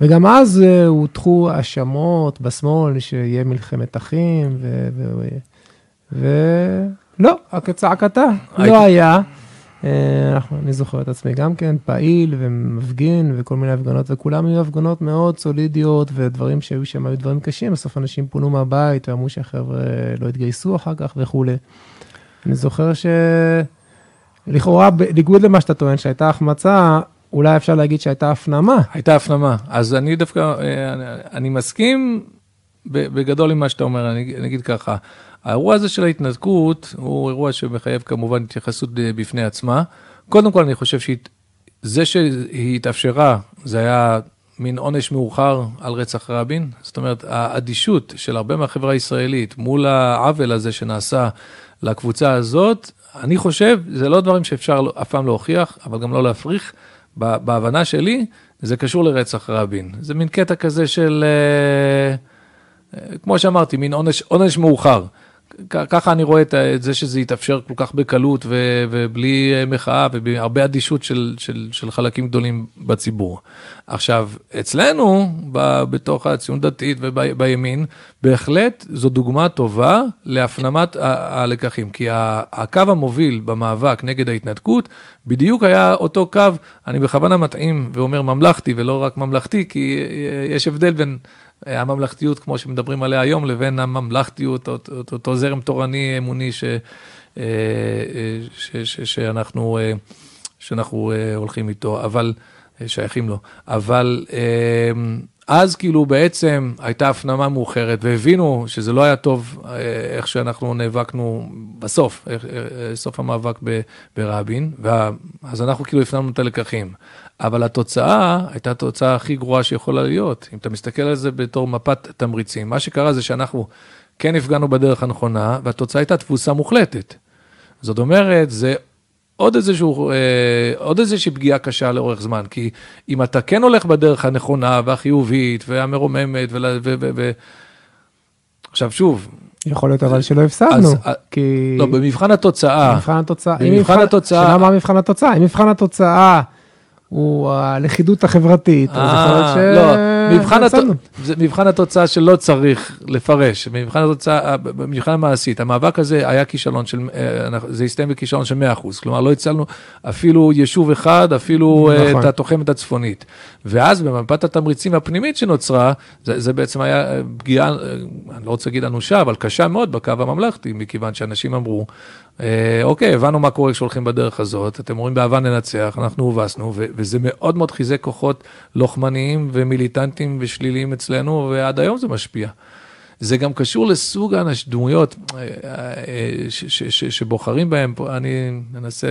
וגם אז אה, הוטחו האשמות בשמאל שיהיה מלחמת אחים, ולא, צעקתה, לא היה. אה, אני זוכר את עצמי גם כן, פעיל ומפגין וכל מיני הפגנות, וכולם היו הפגנות מאוד סולידיות ודברים שהיו שם, היו דברים קשים, בסוף אנשים פונו מהבית ואמרו שהחבר'ה לא התגייסו אחר כך וכולי. אני זוכר ש... לכאורה, בניגוד למה שאתה טוען, שהייתה החמצה, אולי אפשר להגיד שהייתה הפנמה. הייתה הפנמה. אז אני דווקא, אה, אני, מסכים בגדול עם מה שאתה אומר, אני, אני אגיד ככה. האירוע הזה של ההתנתקות הוא אירוע שמחייב כמובן התייחסות בפני עצמה. קודם כל, אני חושב שזה שהיא התאפשרה, זה היה מין עונש מאוחר על רצח רבין. זאת אומרת, האדישות של הרבה מהחברה הישראלית מול העוול הזה שנעשה לקבוצה הזאת, אני חושב, זה לא דברים שאפשר אף פעם להוכיח, אבל גם לא להפריך. בהבנה שלי, זה קשור לרצח רבין. זה מין קטע כזה של, אה, אה, כמו שאמרתי, מין עונש, עונש מאוחר. ככה אני רואה את זה שזה יתאפשר כל כך בקלות ובלי אה, מחאה ובהרבה אדישות של, של, של חלקים גדולים בציבור. עכשיו, אצלנו, בתוך הציונות דתית ובימין, בהחלט זו דוגמה טובה להפנמת הלקחים, כי הקו המוביל במאבק נגד ההתנתקות, בדיוק היה אותו קו, אני בכוונה מתאים ואומר ממלכתי ולא רק ממלכתי, כי אה, יש הבדל בין... הממלכתיות, כמו שמדברים עליה היום, לבין הממלכתיות, אותו, אותו זרם תורני אמוני ש, אה, ש, ש, שאנחנו, אה, שאנחנו אה, הולכים איתו, אבל, שייכים לו. אבל אז כאילו בעצם הייתה הפנמה מאוחרת והבינו שזה לא היה טוב אה, איך שאנחנו נאבקנו בסוף, אה, סוף המאבק ברבין, ואז אנחנו כאילו הפנמנו את הלקחים. אבל התוצאה הייתה התוצאה הכי גרועה שיכולה להיות. אם אתה מסתכל על זה בתור מפת תמריצים, מה שקרה זה שאנחנו כן הפגענו בדרך הנכונה, והתוצאה הייתה תבוסה מוחלטת. זאת אומרת, זה עוד, איזשהו, אה, עוד איזושהי פגיעה קשה לאורך זמן, כי אם אתה כן הולך בדרך הנכונה והחיובית והמרוממת, ו... ו, ו, ו עכשיו שוב, יכול להיות אבל שלא הפסדנו, אז, אה, כי... לא, במבחן התוצאה. במבחן התוצאה. במבחן התוצאה. שאלה מה מבחן התוצאה? אם מבחן התוצאה הוא הלכידות החברתית, אז יכול להיות אה, לא, מבחן, הת... זה מבחן התוצאה שלא צריך לפרש, מבחן התוצאה, במבחן המעשית, המאבק הזה היה כישלון של, אה, זה הסתיים בכישלון של 100%, כלומר לא הצלנו אפילו יישוב אחד, אפילו אה, נכון. את התוחמת הצפונית. ואז במפת התמריצים הפנימית שנוצרה, זה, זה בעצם היה פגיעה, אני לא רוצה להגיד אנושה, אבל קשה מאוד בקו הממלכתי, מכיוון שאנשים אמרו, אוקיי, הבנו מה קורה כשהולכים בדרך הזאת, אתם אומרים באהבה ננצח, אנחנו הובסנו, וזה מאוד מאוד חיזק כוחות לוחמניים ומיליטנטיים ושליליים אצלנו, ועד היום זה משפיע. זה גם קשור לסוג הדמויות אה, אה, שבוחרים בהם, אני מנסה,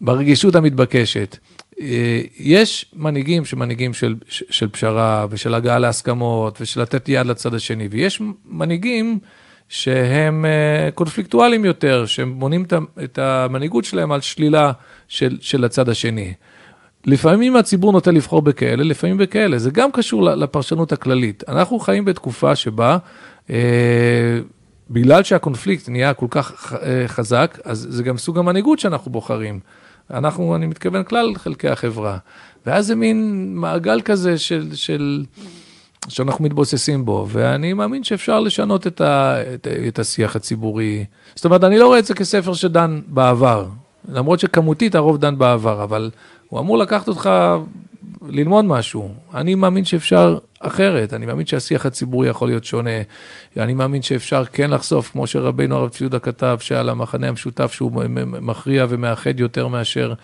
ברגישות המתבקשת. אה, יש מנהיגים שמנהיגים של, של פשרה ושל הגעה להסכמות ושל לתת יד לצד השני, ויש מנהיגים שהם קונפליקטואליים יותר, שהם בונים את המנהיגות שלהם על שלילה של, של הצד השני. לפעמים הציבור נוטה לבחור בכאלה, לפעמים בכאלה. זה גם קשור לפרשנות הכללית. אנחנו חיים בתקופה שבה, אה, בגלל שהקונפליקט נהיה כל כך אה, חזק, אז זה גם סוג המנהיגות שאנחנו בוחרים. אנחנו, אני מתכוון, כלל חלקי החברה. ואז זה מין מעגל כזה של, של, שאנחנו מתבוססים בו, ואני מאמין שאפשר לשנות את, ה, את, את השיח הציבורי. זאת אומרת, אני לא רואה את זה כספר שדן בעבר, למרות שכמותית הרוב דן בעבר, אבל הוא אמור לקחת אותך ללמוד משהו. אני מאמין שאפשר אחרת, אני מאמין שהשיח הציבורי יכול להיות שונה. אני מאמין שאפשר כן לחשוף, כמו שרבינו הרב צבי יהודה כתב, שעל המחנה המשותף שהוא מכריע ומאחד יותר מאשר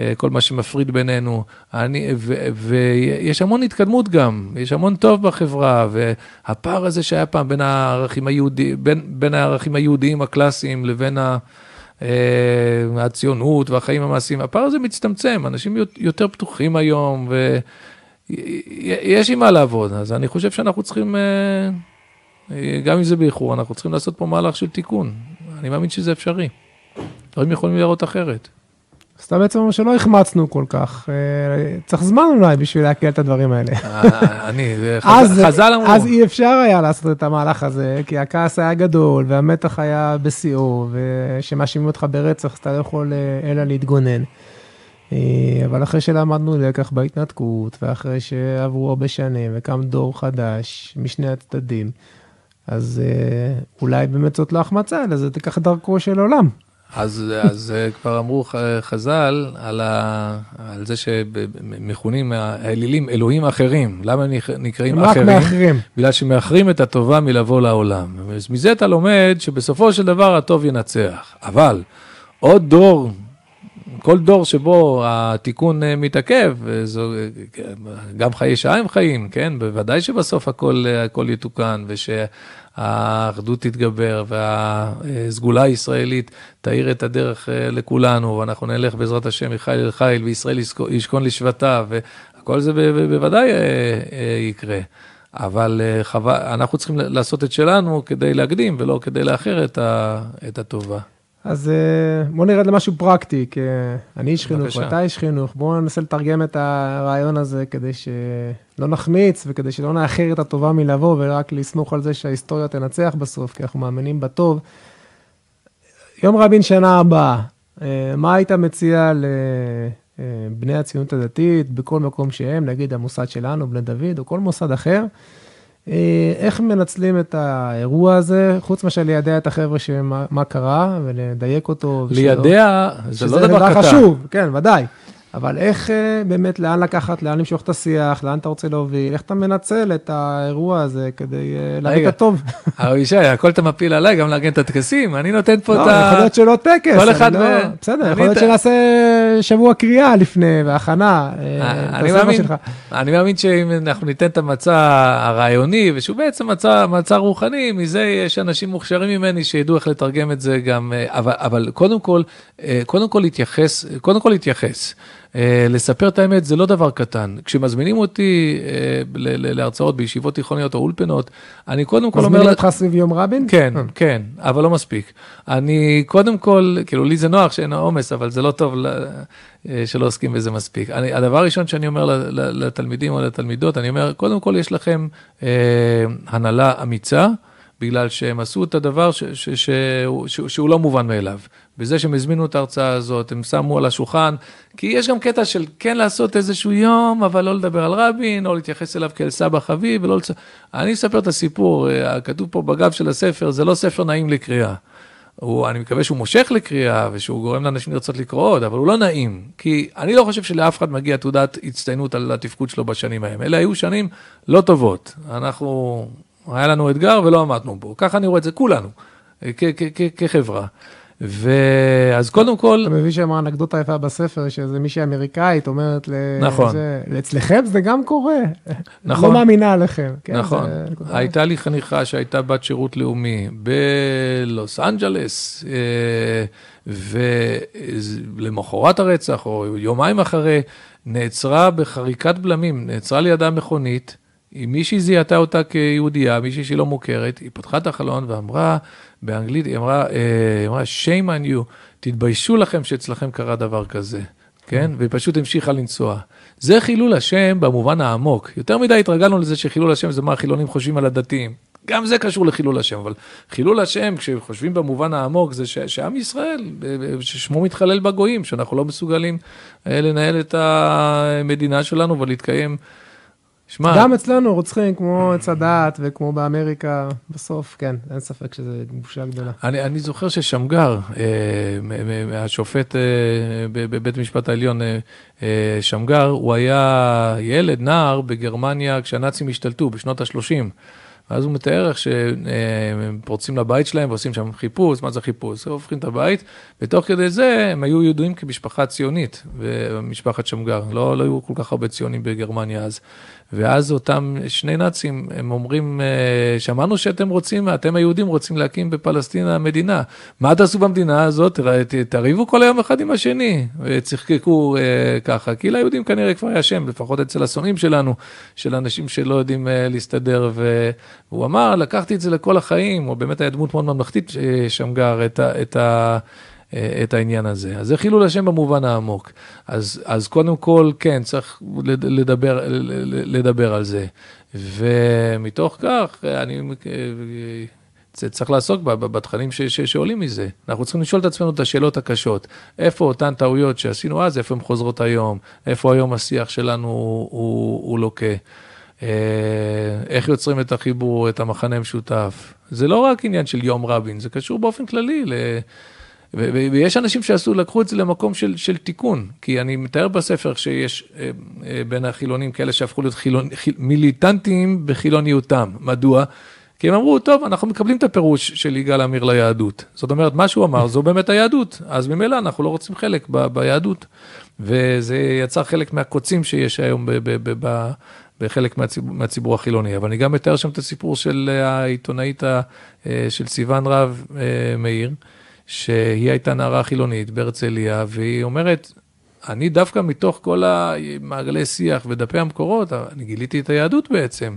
אה, כל מה שמפריד בינינו. אני, ויש המון התקדמות גם, יש המון טוב בחברה, והפער הזה שהיה פעם בין הערכים, היהודי, בין, בין הערכים היהודיים הקלאסיים לבין ה... אה, הציונות והחיים המעשיים, הפער הזה מצטמצם, אנשים יותר פתוחים היום, ויש עם מה לעבוד, אז אני חושב שאנחנו צריכים, אה, גם אם זה באיחור, אנחנו צריכים לעשות פה מהלך של תיקון. אני מאמין שזה אפשרי. דברים יכולים להיראות אחרת. אז אתה בעצם אומר שלא החמצנו כל כך, אה, צריך זמן אולי בשביל להקל את הדברים האלה. אה, אני, חז"ל אמרו. אז אי אפשר היה לעשות את המהלך הזה, כי הכעס היה גדול והמתח היה בשיאו, ושמאשימים אותך ברצח, אז אתה לא יכול אה, אלא להתגונן. אבל אחרי שלמדנו לקח בהתנתקות, ואחרי שעברו הרבה שנים וקם דור חדש משני הצדדים, אז אולי באמת זאת לא החמצה, אלא זה תיקח דרכו של עולם. אז, אז אה, כבר אמרו חז"ל על, ה, על זה שמכונים האלילים אלוהים אחרים. למה הם נקראים רק אחרים? רק מאחרים. בגלל שמאחרים את הטובה מלבוא לעולם. אז מזה אתה לומד שבסופו של דבר הטוב ינצח. אבל עוד דור, כל דור שבו התיקון אה, מתעכב, זו, גם חיי שעה הם חיים, כן? בוודאי שבסוף הכל, הכל יתוקן, וש... האחדות תתגבר והסגולה הישראלית תאיר את הדרך אה, לכולנו, ואנחנו נלך בעזרת השם מחיל אל חיל, וישראל ישכון לשבטיו, וכל זה בוודאי אה, אה, יקרה. אבל אנחנו צריכים לעשות את שלנו כדי להקדים ולא כדי לאחר את הטובה. אז אה, בוא נרד למשהו פרקטי, כי אני איש חינוך ואתה איש חינוך, בואו ננסה לתרגם את הרעיון הזה כדי שלא נחמיץ וכדי שלא נאחר את הטובה מלבוא ורק לסמוך על זה שההיסטוריה תנצח בסוף, כי אנחנו מאמינים בטוב. יום רבין שנה הבאה, אה, מה היית מציע לבני הציונות הדתית בכל מקום שהם, נגיד המוסד שלנו, בני דוד, או כל מוסד אחר? אה, איך מנצלים את האירוע הזה, חוץ מאשר לידע את החבר'ה שמה קרה ולדייק אותו? לידע זה לא דבר קטן. שזה דבר חשוב, כן, ודאי. אבל איך אה, באמת, לאן לקחת, לאן למשוך את השיח, לאן אתה רוצה להוביל, איך אתה מנצל את האירוע הזה כדי אה, להביא את הטוב. אבישי, הכל אתה מפיל עליי, גם לארגן את הטקסים, אני נותן פה את לא, ה... יכול להיות שלא טקס. כל אחד לא- ו- בסדר, יכול להיות את- שנעשה שבוע קריאה לפני, והכנה. אה, אני מאמין, שלך. אני מאמין שאם אנחנו ניתן את המצע הרעיוני, ושהוא בעצם מצע, רוחני, מזה יש אנשים מוכשרים ממני שידעו איך לתרגם את זה גם, אבל, קודם כל, קודם כל להתייחס, קודם כל להתייחס. אה, לספר את האמת זה לא דבר קטן. כשמזמינים אותי אה, להרצאות בישיבות תיכוניות או אולפנות, אני קודם כל אומר... מזמינים אותך סביב יום רבין? כן, אה. כן, אבל לא מספיק. אני קודם כל, כאילו לי זה נוח שאין עומס, אבל זה לא טוב שלא עוסקים בזה מספיק. אני, הדבר הראשון שאני אומר לתלמידים או לתלמידות, אני אומר, קודם כל יש לכם הנהלה אמיצה, בגלל שהם עשו את הדבר ש, ש, ש, ש, שהוא לא מובן מאליו. בזה שהם הזמינו את ההרצאה הזאת, הם שמו על השולחן, כי יש גם קטע של כן לעשות איזשהו יום, אבל לא לדבר על רבין, או להתייחס אליו כאל סבא חביב, ולא לצ... אני אספר את הסיפור, אה, כתוב פה בגב של הספר, זה לא ספר נעים לקריאה. הוא, אני מקווה שהוא מושך לקריאה ושהוא גורם לאנשים לרצות לקרוא עוד, אבל הוא לא נעים. כי אני לא חושב שלאף אחד מגיע תעודת הצטיינות על התפקוד שלו בשנים ההם. אלה היו שנים לא טובות. אנחנו, היה לנו אתגר ולא עמדנו בו. ככה אני רואה את זה, כולנו, כ- כחברה. ואז קודם כל, אתה מבין שם האנקדוטה היפה בספר, שאיזה מישהי אמריקאית אומרת ל... נכון. זה, אצלכם זה גם קורה. נכון. לא מאמינה עליכם. כן, נכון, זה. הייתה לי חניכה שהייתה בת שירות לאומי בלוס אנג'לס, אה, ולמחרת הרצח, או יומיים אחרי, נעצרה בחריקת בלמים, נעצרה לידה מכונית, מישהי זיהתה אותה כיהודייה, מישהי שהיא לא מוכרת, היא פתחה את החלון ואמרה, באנגלית, היא אמרה, אה, היא אמרה, shame on you, תתביישו לכם שאצלכם קרה דבר כזה, כן? והיא פשוט המשיכה לנסוע. זה חילול השם במובן העמוק. יותר מדי התרגלנו לזה שחילול השם זה מה החילונים חושבים על הדתיים. גם זה קשור לחילול השם, אבל חילול השם, כשחושבים במובן העמוק, זה ש- שעם ישראל, אה, אה, ששמו מתחלל בגויים, שאנחנו לא מסוגלים לנהל את המדינה שלנו ולהתקיים. שמע, גם אצלנו רוצחים כמו עץ הדעת וכמו באמריקה, בסוף, כן, אין ספק שזה בושה גדולה. אני, אני זוכר ששמגר, אה, השופט אה, בבית המשפט העליון, אה, שמגר, הוא היה ילד, נער, בגרמניה כשהנאצים השתלטו בשנות ה-30. ואז הוא מתאר איך שהם פורצים לבית שלהם ועושים שם חיפוש, מה זה חיפוש? הם הופכים את הבית, ותוך כדי זה הם היו ידועים כמשפחה ציונית, משפחת שמגר, לא, לא היו כל כך הרבה ציונים בגרמניה אז. ואז אותם שני נאצים, הם אומרים, אה, שמענו שאתם רוצים, אתם היהודים רוצים להקים בפלסטינה מדינה. מה תעשו במדינה הזאת? תריבו כל היום אחד עם השני. וצחקקו אה, ככה, כי ליהודים כנראה כבר היה שם, לפחות אצל השונאים שלנו, של אנשים שלא יודעים אה, להסתדר. והוא אמר, לקחתי את זה לכל החיים, או באמת היה דמות מאוד ממלכתית, אה, שמגר, את ה... את ה אה, את העניין הזה. אז זה חילול השם במובן העמוק. אז, אז קודם כל, כן, צריך לד- לדבר, לדבר על זה. ומתוך כך, אני אה, צ- צריך לעסוק בתכנים ש, ש, שעולים מזה. אנחנו צריכים לשאול את עצמנו את השאלות הקשות. איפה אותן טעויות שעשינו אז, איפה הן חוזרות היום? איפה היום השיח שלנו הוא, הוא, הוא לוקה? אה, איך יוצרים את החיבור, את המחנה המשותף? זה לא רק עניין של יום רבין, זה קשור באופן כללי ל... ויש אנשים שעשו, לקחו את זה למקום של, של תיקון, כי אני מתאר בספר שיש אה, אה, בין החילונים כאלה שהפכו להיות חילון, חיל, מיליטנטים בחילוניותם. מדוע? כי הם אמרו, טוב, אנחנו מקבלים את הפירוש של יגאל עמיר ליהדות. זאת אומרת, מה שהוא אמר, זו באמת היהדות. אז ממילא אנחנו לא רוצים חלק ב- ביהדות. וזה יצר חלק מהקוצים שיש היום ב- ב- ב- ב- בחלק מהציבור, מהציבור החילוני. אבל אני גם מתאר שם את הסיפור של אה, העיתונאית אה, של סיון רב אה, מאיר. שהיא הייתה נערה חילונית בהרצליה, והיא אומרת, אני דווקא מתוך כל המעגלי שיח ודפי המקורות, אני גיליתי את היהדות בעצם.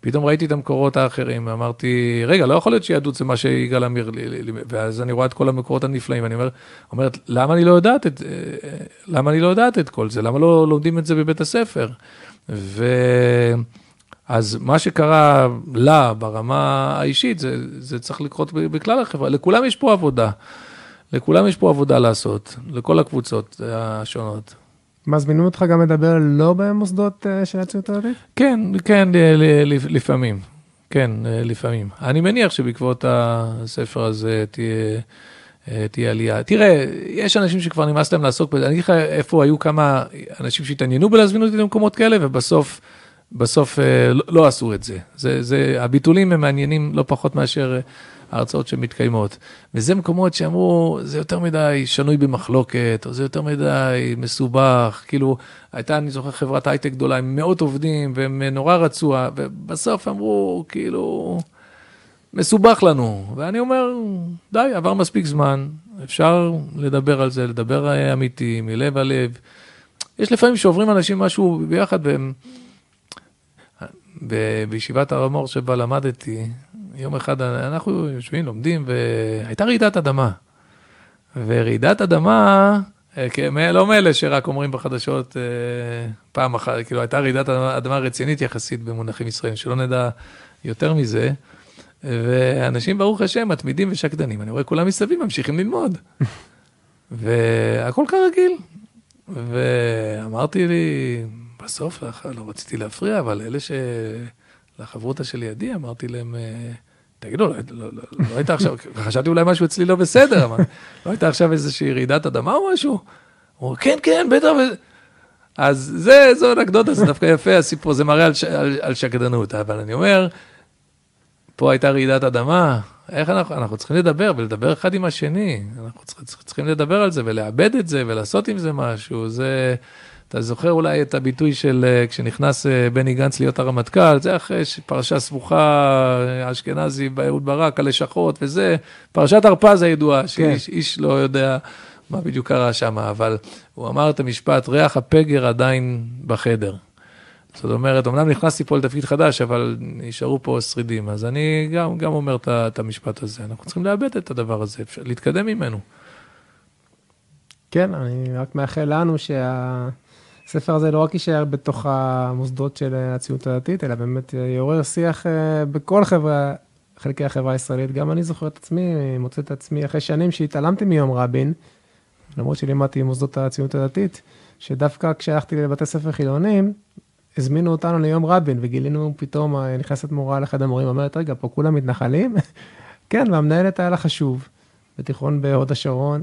פתאום ראיתי את המקורות האחרים, אמרתי, רגע, לא יכול להיות שיהדות זה מה שיגאל עמיר, לי- לי- לי-" ואז אני רואה את כל המקורות הנפלאים, אני אומר, אומרת, למה אני לא יודעת את, למה אני לא יודעת את כל זה? למה לא לומדים את זה בבית הספר? ו... אז מה שקרה לה ברמה האישית, זה, זה צריך לקרות בכלל החברה. לכולם יש פה עבודה. לכולם יש פה עבודה לעשות, לכל הקבוצות השונות. מזמינים אותך גם לדבר לא במוסדות אה, של הציונות הדתית? כן, כן, לפעמים. כן, לפעמים. אני מניח שבעקבות הספר הזה תהיה, אה, תהיה עלייה. תראה, יש אנשים שכבר נמאס להם לעסוק בזה, אני אגיד לך איפה היו כמה אנשים שהתעניינו בלהזמין אותי למקומות כאלה, ובסוף, בסוף אה, לא, לא עשו את זה. זה, זה. הביטולים הם מעניינים לא פחות מאשר ההרצאות שמתקיימות. וזה מקומות שאמרו, זה יותר מדי שנוי במחלוקת, או זה יותר מדי מסובך. כאילו, הייתה, אני זוכר, חברת הייטק גדולה עם מאות עובדים, והם נורא רצו, ובסוף אמרו, כאילו... מסובך לנו. ואני אומר, די, עבר מספיק זמן, אפשר לדבר על זה, לדבר אה, אמיתי, מלב על לב. יש לפעמים שעוברים אנשים משהו ביחד, והם... בישיבת הר המור שבה למדתי, יום אחד אנחנו יושבים, לומדים, והייתה רעידת אדמה. ורעידת אדמה, אה, לא מאלה שרק אומרים בחדשות אה, פעם אחת, כאילו הייתה רעידת אדמה רצינית יחסית במונחים ישראלים, שלא נדע יותר מזה. ואנשים, ברוך השם, מתמידים ושקדנים. אני רואה כולם מסביב ממשיכים ללמוד. והכל כרגיל. ואמרתי לי, בסוף לא רציתי להפריע, אבל אלה ש... לחברותא שלידי, אמרתי להם, תגידו, לא, לא, לא, לא הייתה עכשיו, חשבתי אולי משהו אצלי לא בסדר, אבל לא הייתה עכשיו איזושהי רעידת אדמה או משהו? הוא אומר, כן, כן, בטח. אז זה, זו אנקדוטה, זה דווקא יפה, הסיפור, זה מראה על, על, על שקדנות, אבל אני אומר, פה הייתה רעידת אדמה, איך אנחנו, אנחנו צריכים לדבר ולדבר אחד עם השני, אנחנו צריכים, צריכים לדבר על זה ולאבד את זה ולעשות עם זה משהו, זה, אתה זוכר אולי את הביטוי של אה, כשנכנס אה, בני גנץ להיות הרמטכ"ל, זה אחרי פרשה סבוכה, אה, אשכנזי, אהוד ברק, הלשכות וזה, פרשת הרפז הידועה, כן. שאיש איש לא יודע מה בדיוק קרה שם, אבל הוא אמר את המשפט, ריח הפגר עדיין בחדר. זאת אומרת, אמנם נכנסתי פה לתפקיד חדש, אבל נשארו פה שרידים. אז אני גם, גם אומר את המשפט הזה. אנחנו צריכים לאבד את הדבר הזה, אפשר להתקדם ממנו. כן, אני רק מאחל לנו שהספר הזה לא רק יישאר בתוך המוסדות של הציונות הדתית, אלא באמת יעורר שיח אה, בכל חברה, חלקי החברה הישראלית. גם אני זוכר את עצמי, מוצא את עצמי אחרי שנים שהתעלמתי מיום רבין, למרות שלימדתי במוסדות הציונות הדתית, שדווקא כשהלכתי לבתי ספר חילונים, הזמינו אותנו ליום רבין, וגילינו פתאום, אה, נכנסת מורה לאחד המורים, אומרת, רגע, פה כולם מתנחלים? כן, והמנהלת היה לה חשוב, בתיכון בהוד השרון,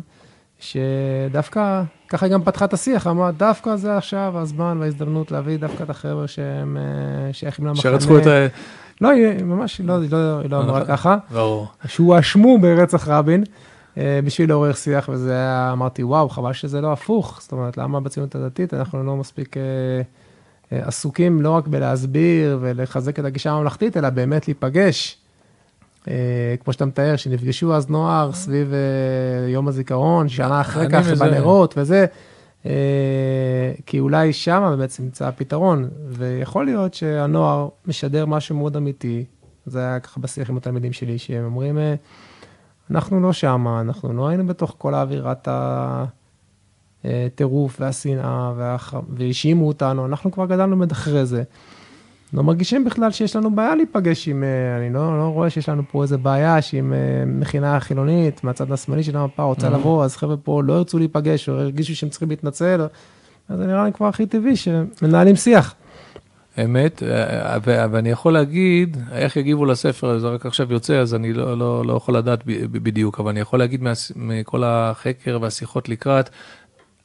שדווקא, ככה היא גם פתחה את השיח, אמרה, דווקא זה עכשיו הזמן וההזדמנות להביא דווקא את החבר'ה שהם אה, שייכים למחנה. שרצחו את ה... לא, היא ממש, לא, היא לא, לא אמרה ככה. ברור. שהואשמו ברצח רבין. אה, בשביל לעורר שיח, וזה היה, אמרתי, וואו, חבל שזה לא הפוך. זאת אומרת, למה בציונות הדתית אנחנו לא מספיק עסוקים לא רק בלהסביר ולחזק את הגישה הממלכתית, אלא באמת להיפגש. אה, כמו שאתה מתאר, שנפגשו אז נוער סביב אה, יום הזיכרון, שנה אחרי כך בנרות וזה, אה, כי אולי שם בעצם נמצא הפתרון, ויכול להיות שהנוער משדר משהו מאוד אמיתי, זה היה ככה בשיח עם התלמידים שלי, שהם אומרים, אנחנו לא שמה, אנחנו לא היינו בתוך כל האווירת ה... הטירוף והשנאה, והאשימו אותנו, אנחנו כבר גדלנו עד אחרי זה. לא מרגישים בכלל שיש לנו בעיה להיפגש עם, אה, אני לא, לא רואה שיש לנו פה איזה בעיה שעם אה, מכינה חילונית מהצד השמאלי של המפה רוצה mm-hmm. לבוא, אז חבר'ה פה לא ירצו להיפגש או הרגישו שהם צריכים להתנצל, אז זה נראה לי כבר הכי טבעי שמנהלים שיח. אמת, ואני יכול להגיד, איך יגיבו לספר, זה רק עכשיו יוצא, אז אני לא, לא, לא יכול לדעת בדיוק, אבל אני יכול להגיד מכל החקר והשיחות לקראת,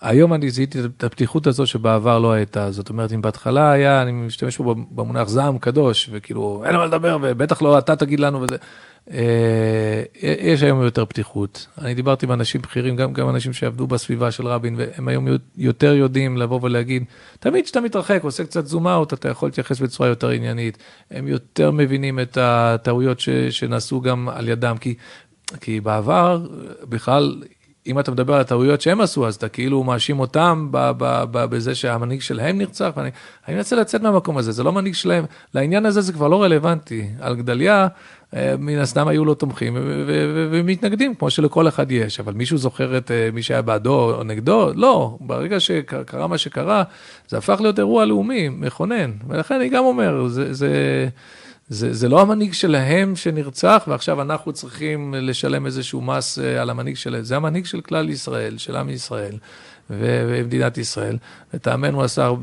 היום אני זיהיתי את הפתיחות הזו שבעבר לא הייתה. זאת אומרת, אם בהתחלה היה, אני משתמש פה במונח זעם קדוש, וכאילו, אין מה לדבר, ובטח לא אתה תגיד לנו וזה. אה, יש היום יותר פתיחות. אני דיברתי עם אנשים בכירים, גם, גם אנשים שעבדו בסביבה של רבין, והם היום יותר יודעים לבוא ולהגיד, תמיד כשאתה מתרחק, עושה קצת זום אאוט, אתה יכול להתייחס בצורה יותר עניינית. הם יותר מבינים את הטעויות ש, שנעשו גם על ידם, כי, כי בעבר בכלל אם אתה מדבר על הטעויות שהם עשו, אז אתה כאילו מאשים אותם בזה שהמנהיג שלהם נרצח, ואני אני מנסה לצאת מהמקום הזה, זה לא מנהיג שלהם, לעניין הזה זה כבר לא רלוונטי. על גדליה, אה, מן הסתם היו לו תומכים ומתנגדים, כמו שלכל אחד יש, אבל מישהו זוכר את אה, מי שהיה בעדו או נגדו? לא, ברגע שקרה מה שקרה, זה הפך להיות אירוע לאומי, מכונן, ולכן אני גם אומר, זה... זה זה, זה לא המנהיג שלהם שנרצח, ועכשיו אנחנו צריכים לשלם איזשהו מס אה, על המנהיג שלהם, זה המנהיג של כלל ישראל, של עם ישראל ומדינת ישראל. לטעמנו עשה אה,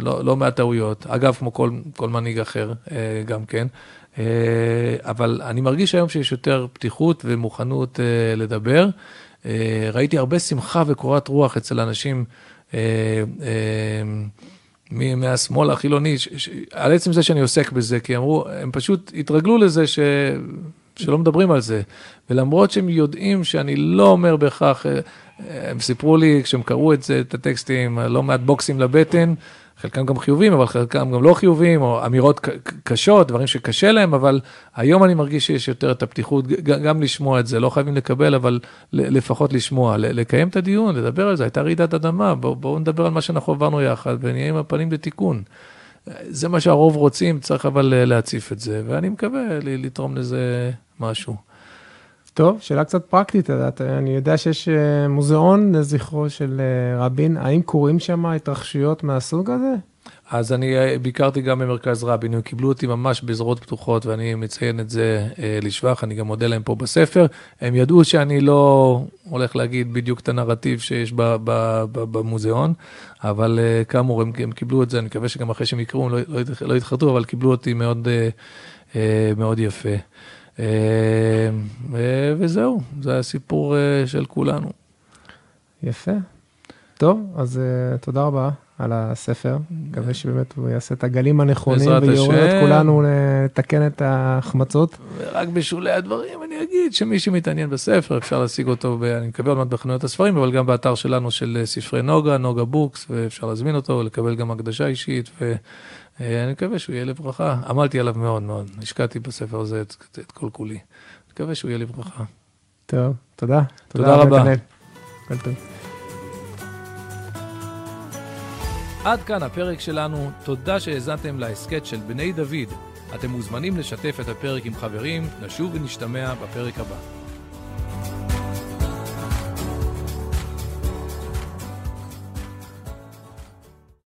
לא, לא מעט טעויות, אגב, כמו כל, כל מנהיג אחר אה, גם כן. אבל אני מרגיש היום שיש יותר פתיחות ומוכנות לדבר. ראיתי הרבה שמחה וקורת רוח אצל אנשים מהשמאל החילוני, ש, ש, על עצם זה שאני עוסק בזה, כי אמרו, הם פשוט התרגלו לזה ש, שלא מדברים על זה. ולמרות שהם יודעים שאני לא אומר בהכרח, הם סיפרו לי, כשהם קראו את זה, את הטקסטים, לא מעט בוקסים לבטן, חלקם גם חיובים, אבל חלקם גם לא חיובים, או אמירות קשות, דברים שקשה להם, אבל היום אני מרגיש שיש יותר את הפתיחות, גם לשמוע את זה, לא חייבים לקבל, אבל לפחות לשמוע, לקיים את הדיון, לדבר על זה, הייתה רעידת אדמה, בואו בוא נדבר על מה שאנחנו עברנו יחד, ונהיה עם הפנים לתיקון. זה מה שהרוב רוצים, צריך אבל להציף את זה, ואני מקווה לתרום לזה משהו. טוב, שאלה קצת פרקטית, אני יודע שיש אה, מוזיאון לזכרו של אה, רבין, האם קורים שם התרחשויות מהסוג הזה? אז אני אה, ביקרתי גם במרכז רבין, הם קיבלו אותי ממש בזרועות פתוחות, ואני מציין את זה לשבח, אני גם מודה להם פה בספר. הם ידעו שאני לא הולך להגיד בדיוק את הנרטיב שיש במוזיאון, אבל כאמור, הם, הם קיבלו את זה, אני מקווה שגם אחרי שהם יקראו, לא, לא, לא יתחרטו, אבל קיבלו אותי מאוד, מאוד יפה. אה, אה, וזהו, זה הסיפור אה, של כולנו. יפה. טוב, אז תודה רבה על הספר. מקווה שבאמת הוא יעשה את הגלים הנכונים ויעורר את כולנו לתקן את ההחמצות. רק בשולי הדברים אני אגיד שמי שמתעניין בספר, אפשר להשיג אותו, אני מקווה עוד מעט בחנויות הספרים, אבל גם באתר שלנו של ספרי נוגה, נוגה בוקס, ואפשר להזמין אותו, לקבל גם הקדשה אישית. ו... אה, אני מקווה שהוא יהיה לברכה. עמלתי עליו מאוד מאוד, השקעתי בספר הזה את, את כל כולי. אני מקווה שהוא יהיה לברכה. טוב, תודה. תודה, תודה רבה. עד כאן הפרק שלנו, תודה שהאזנתם להסכת של בני דוד. אתם מוזמנים לשתף את הפרק עם חברים, נשוב ונשתמע בפרק הבא.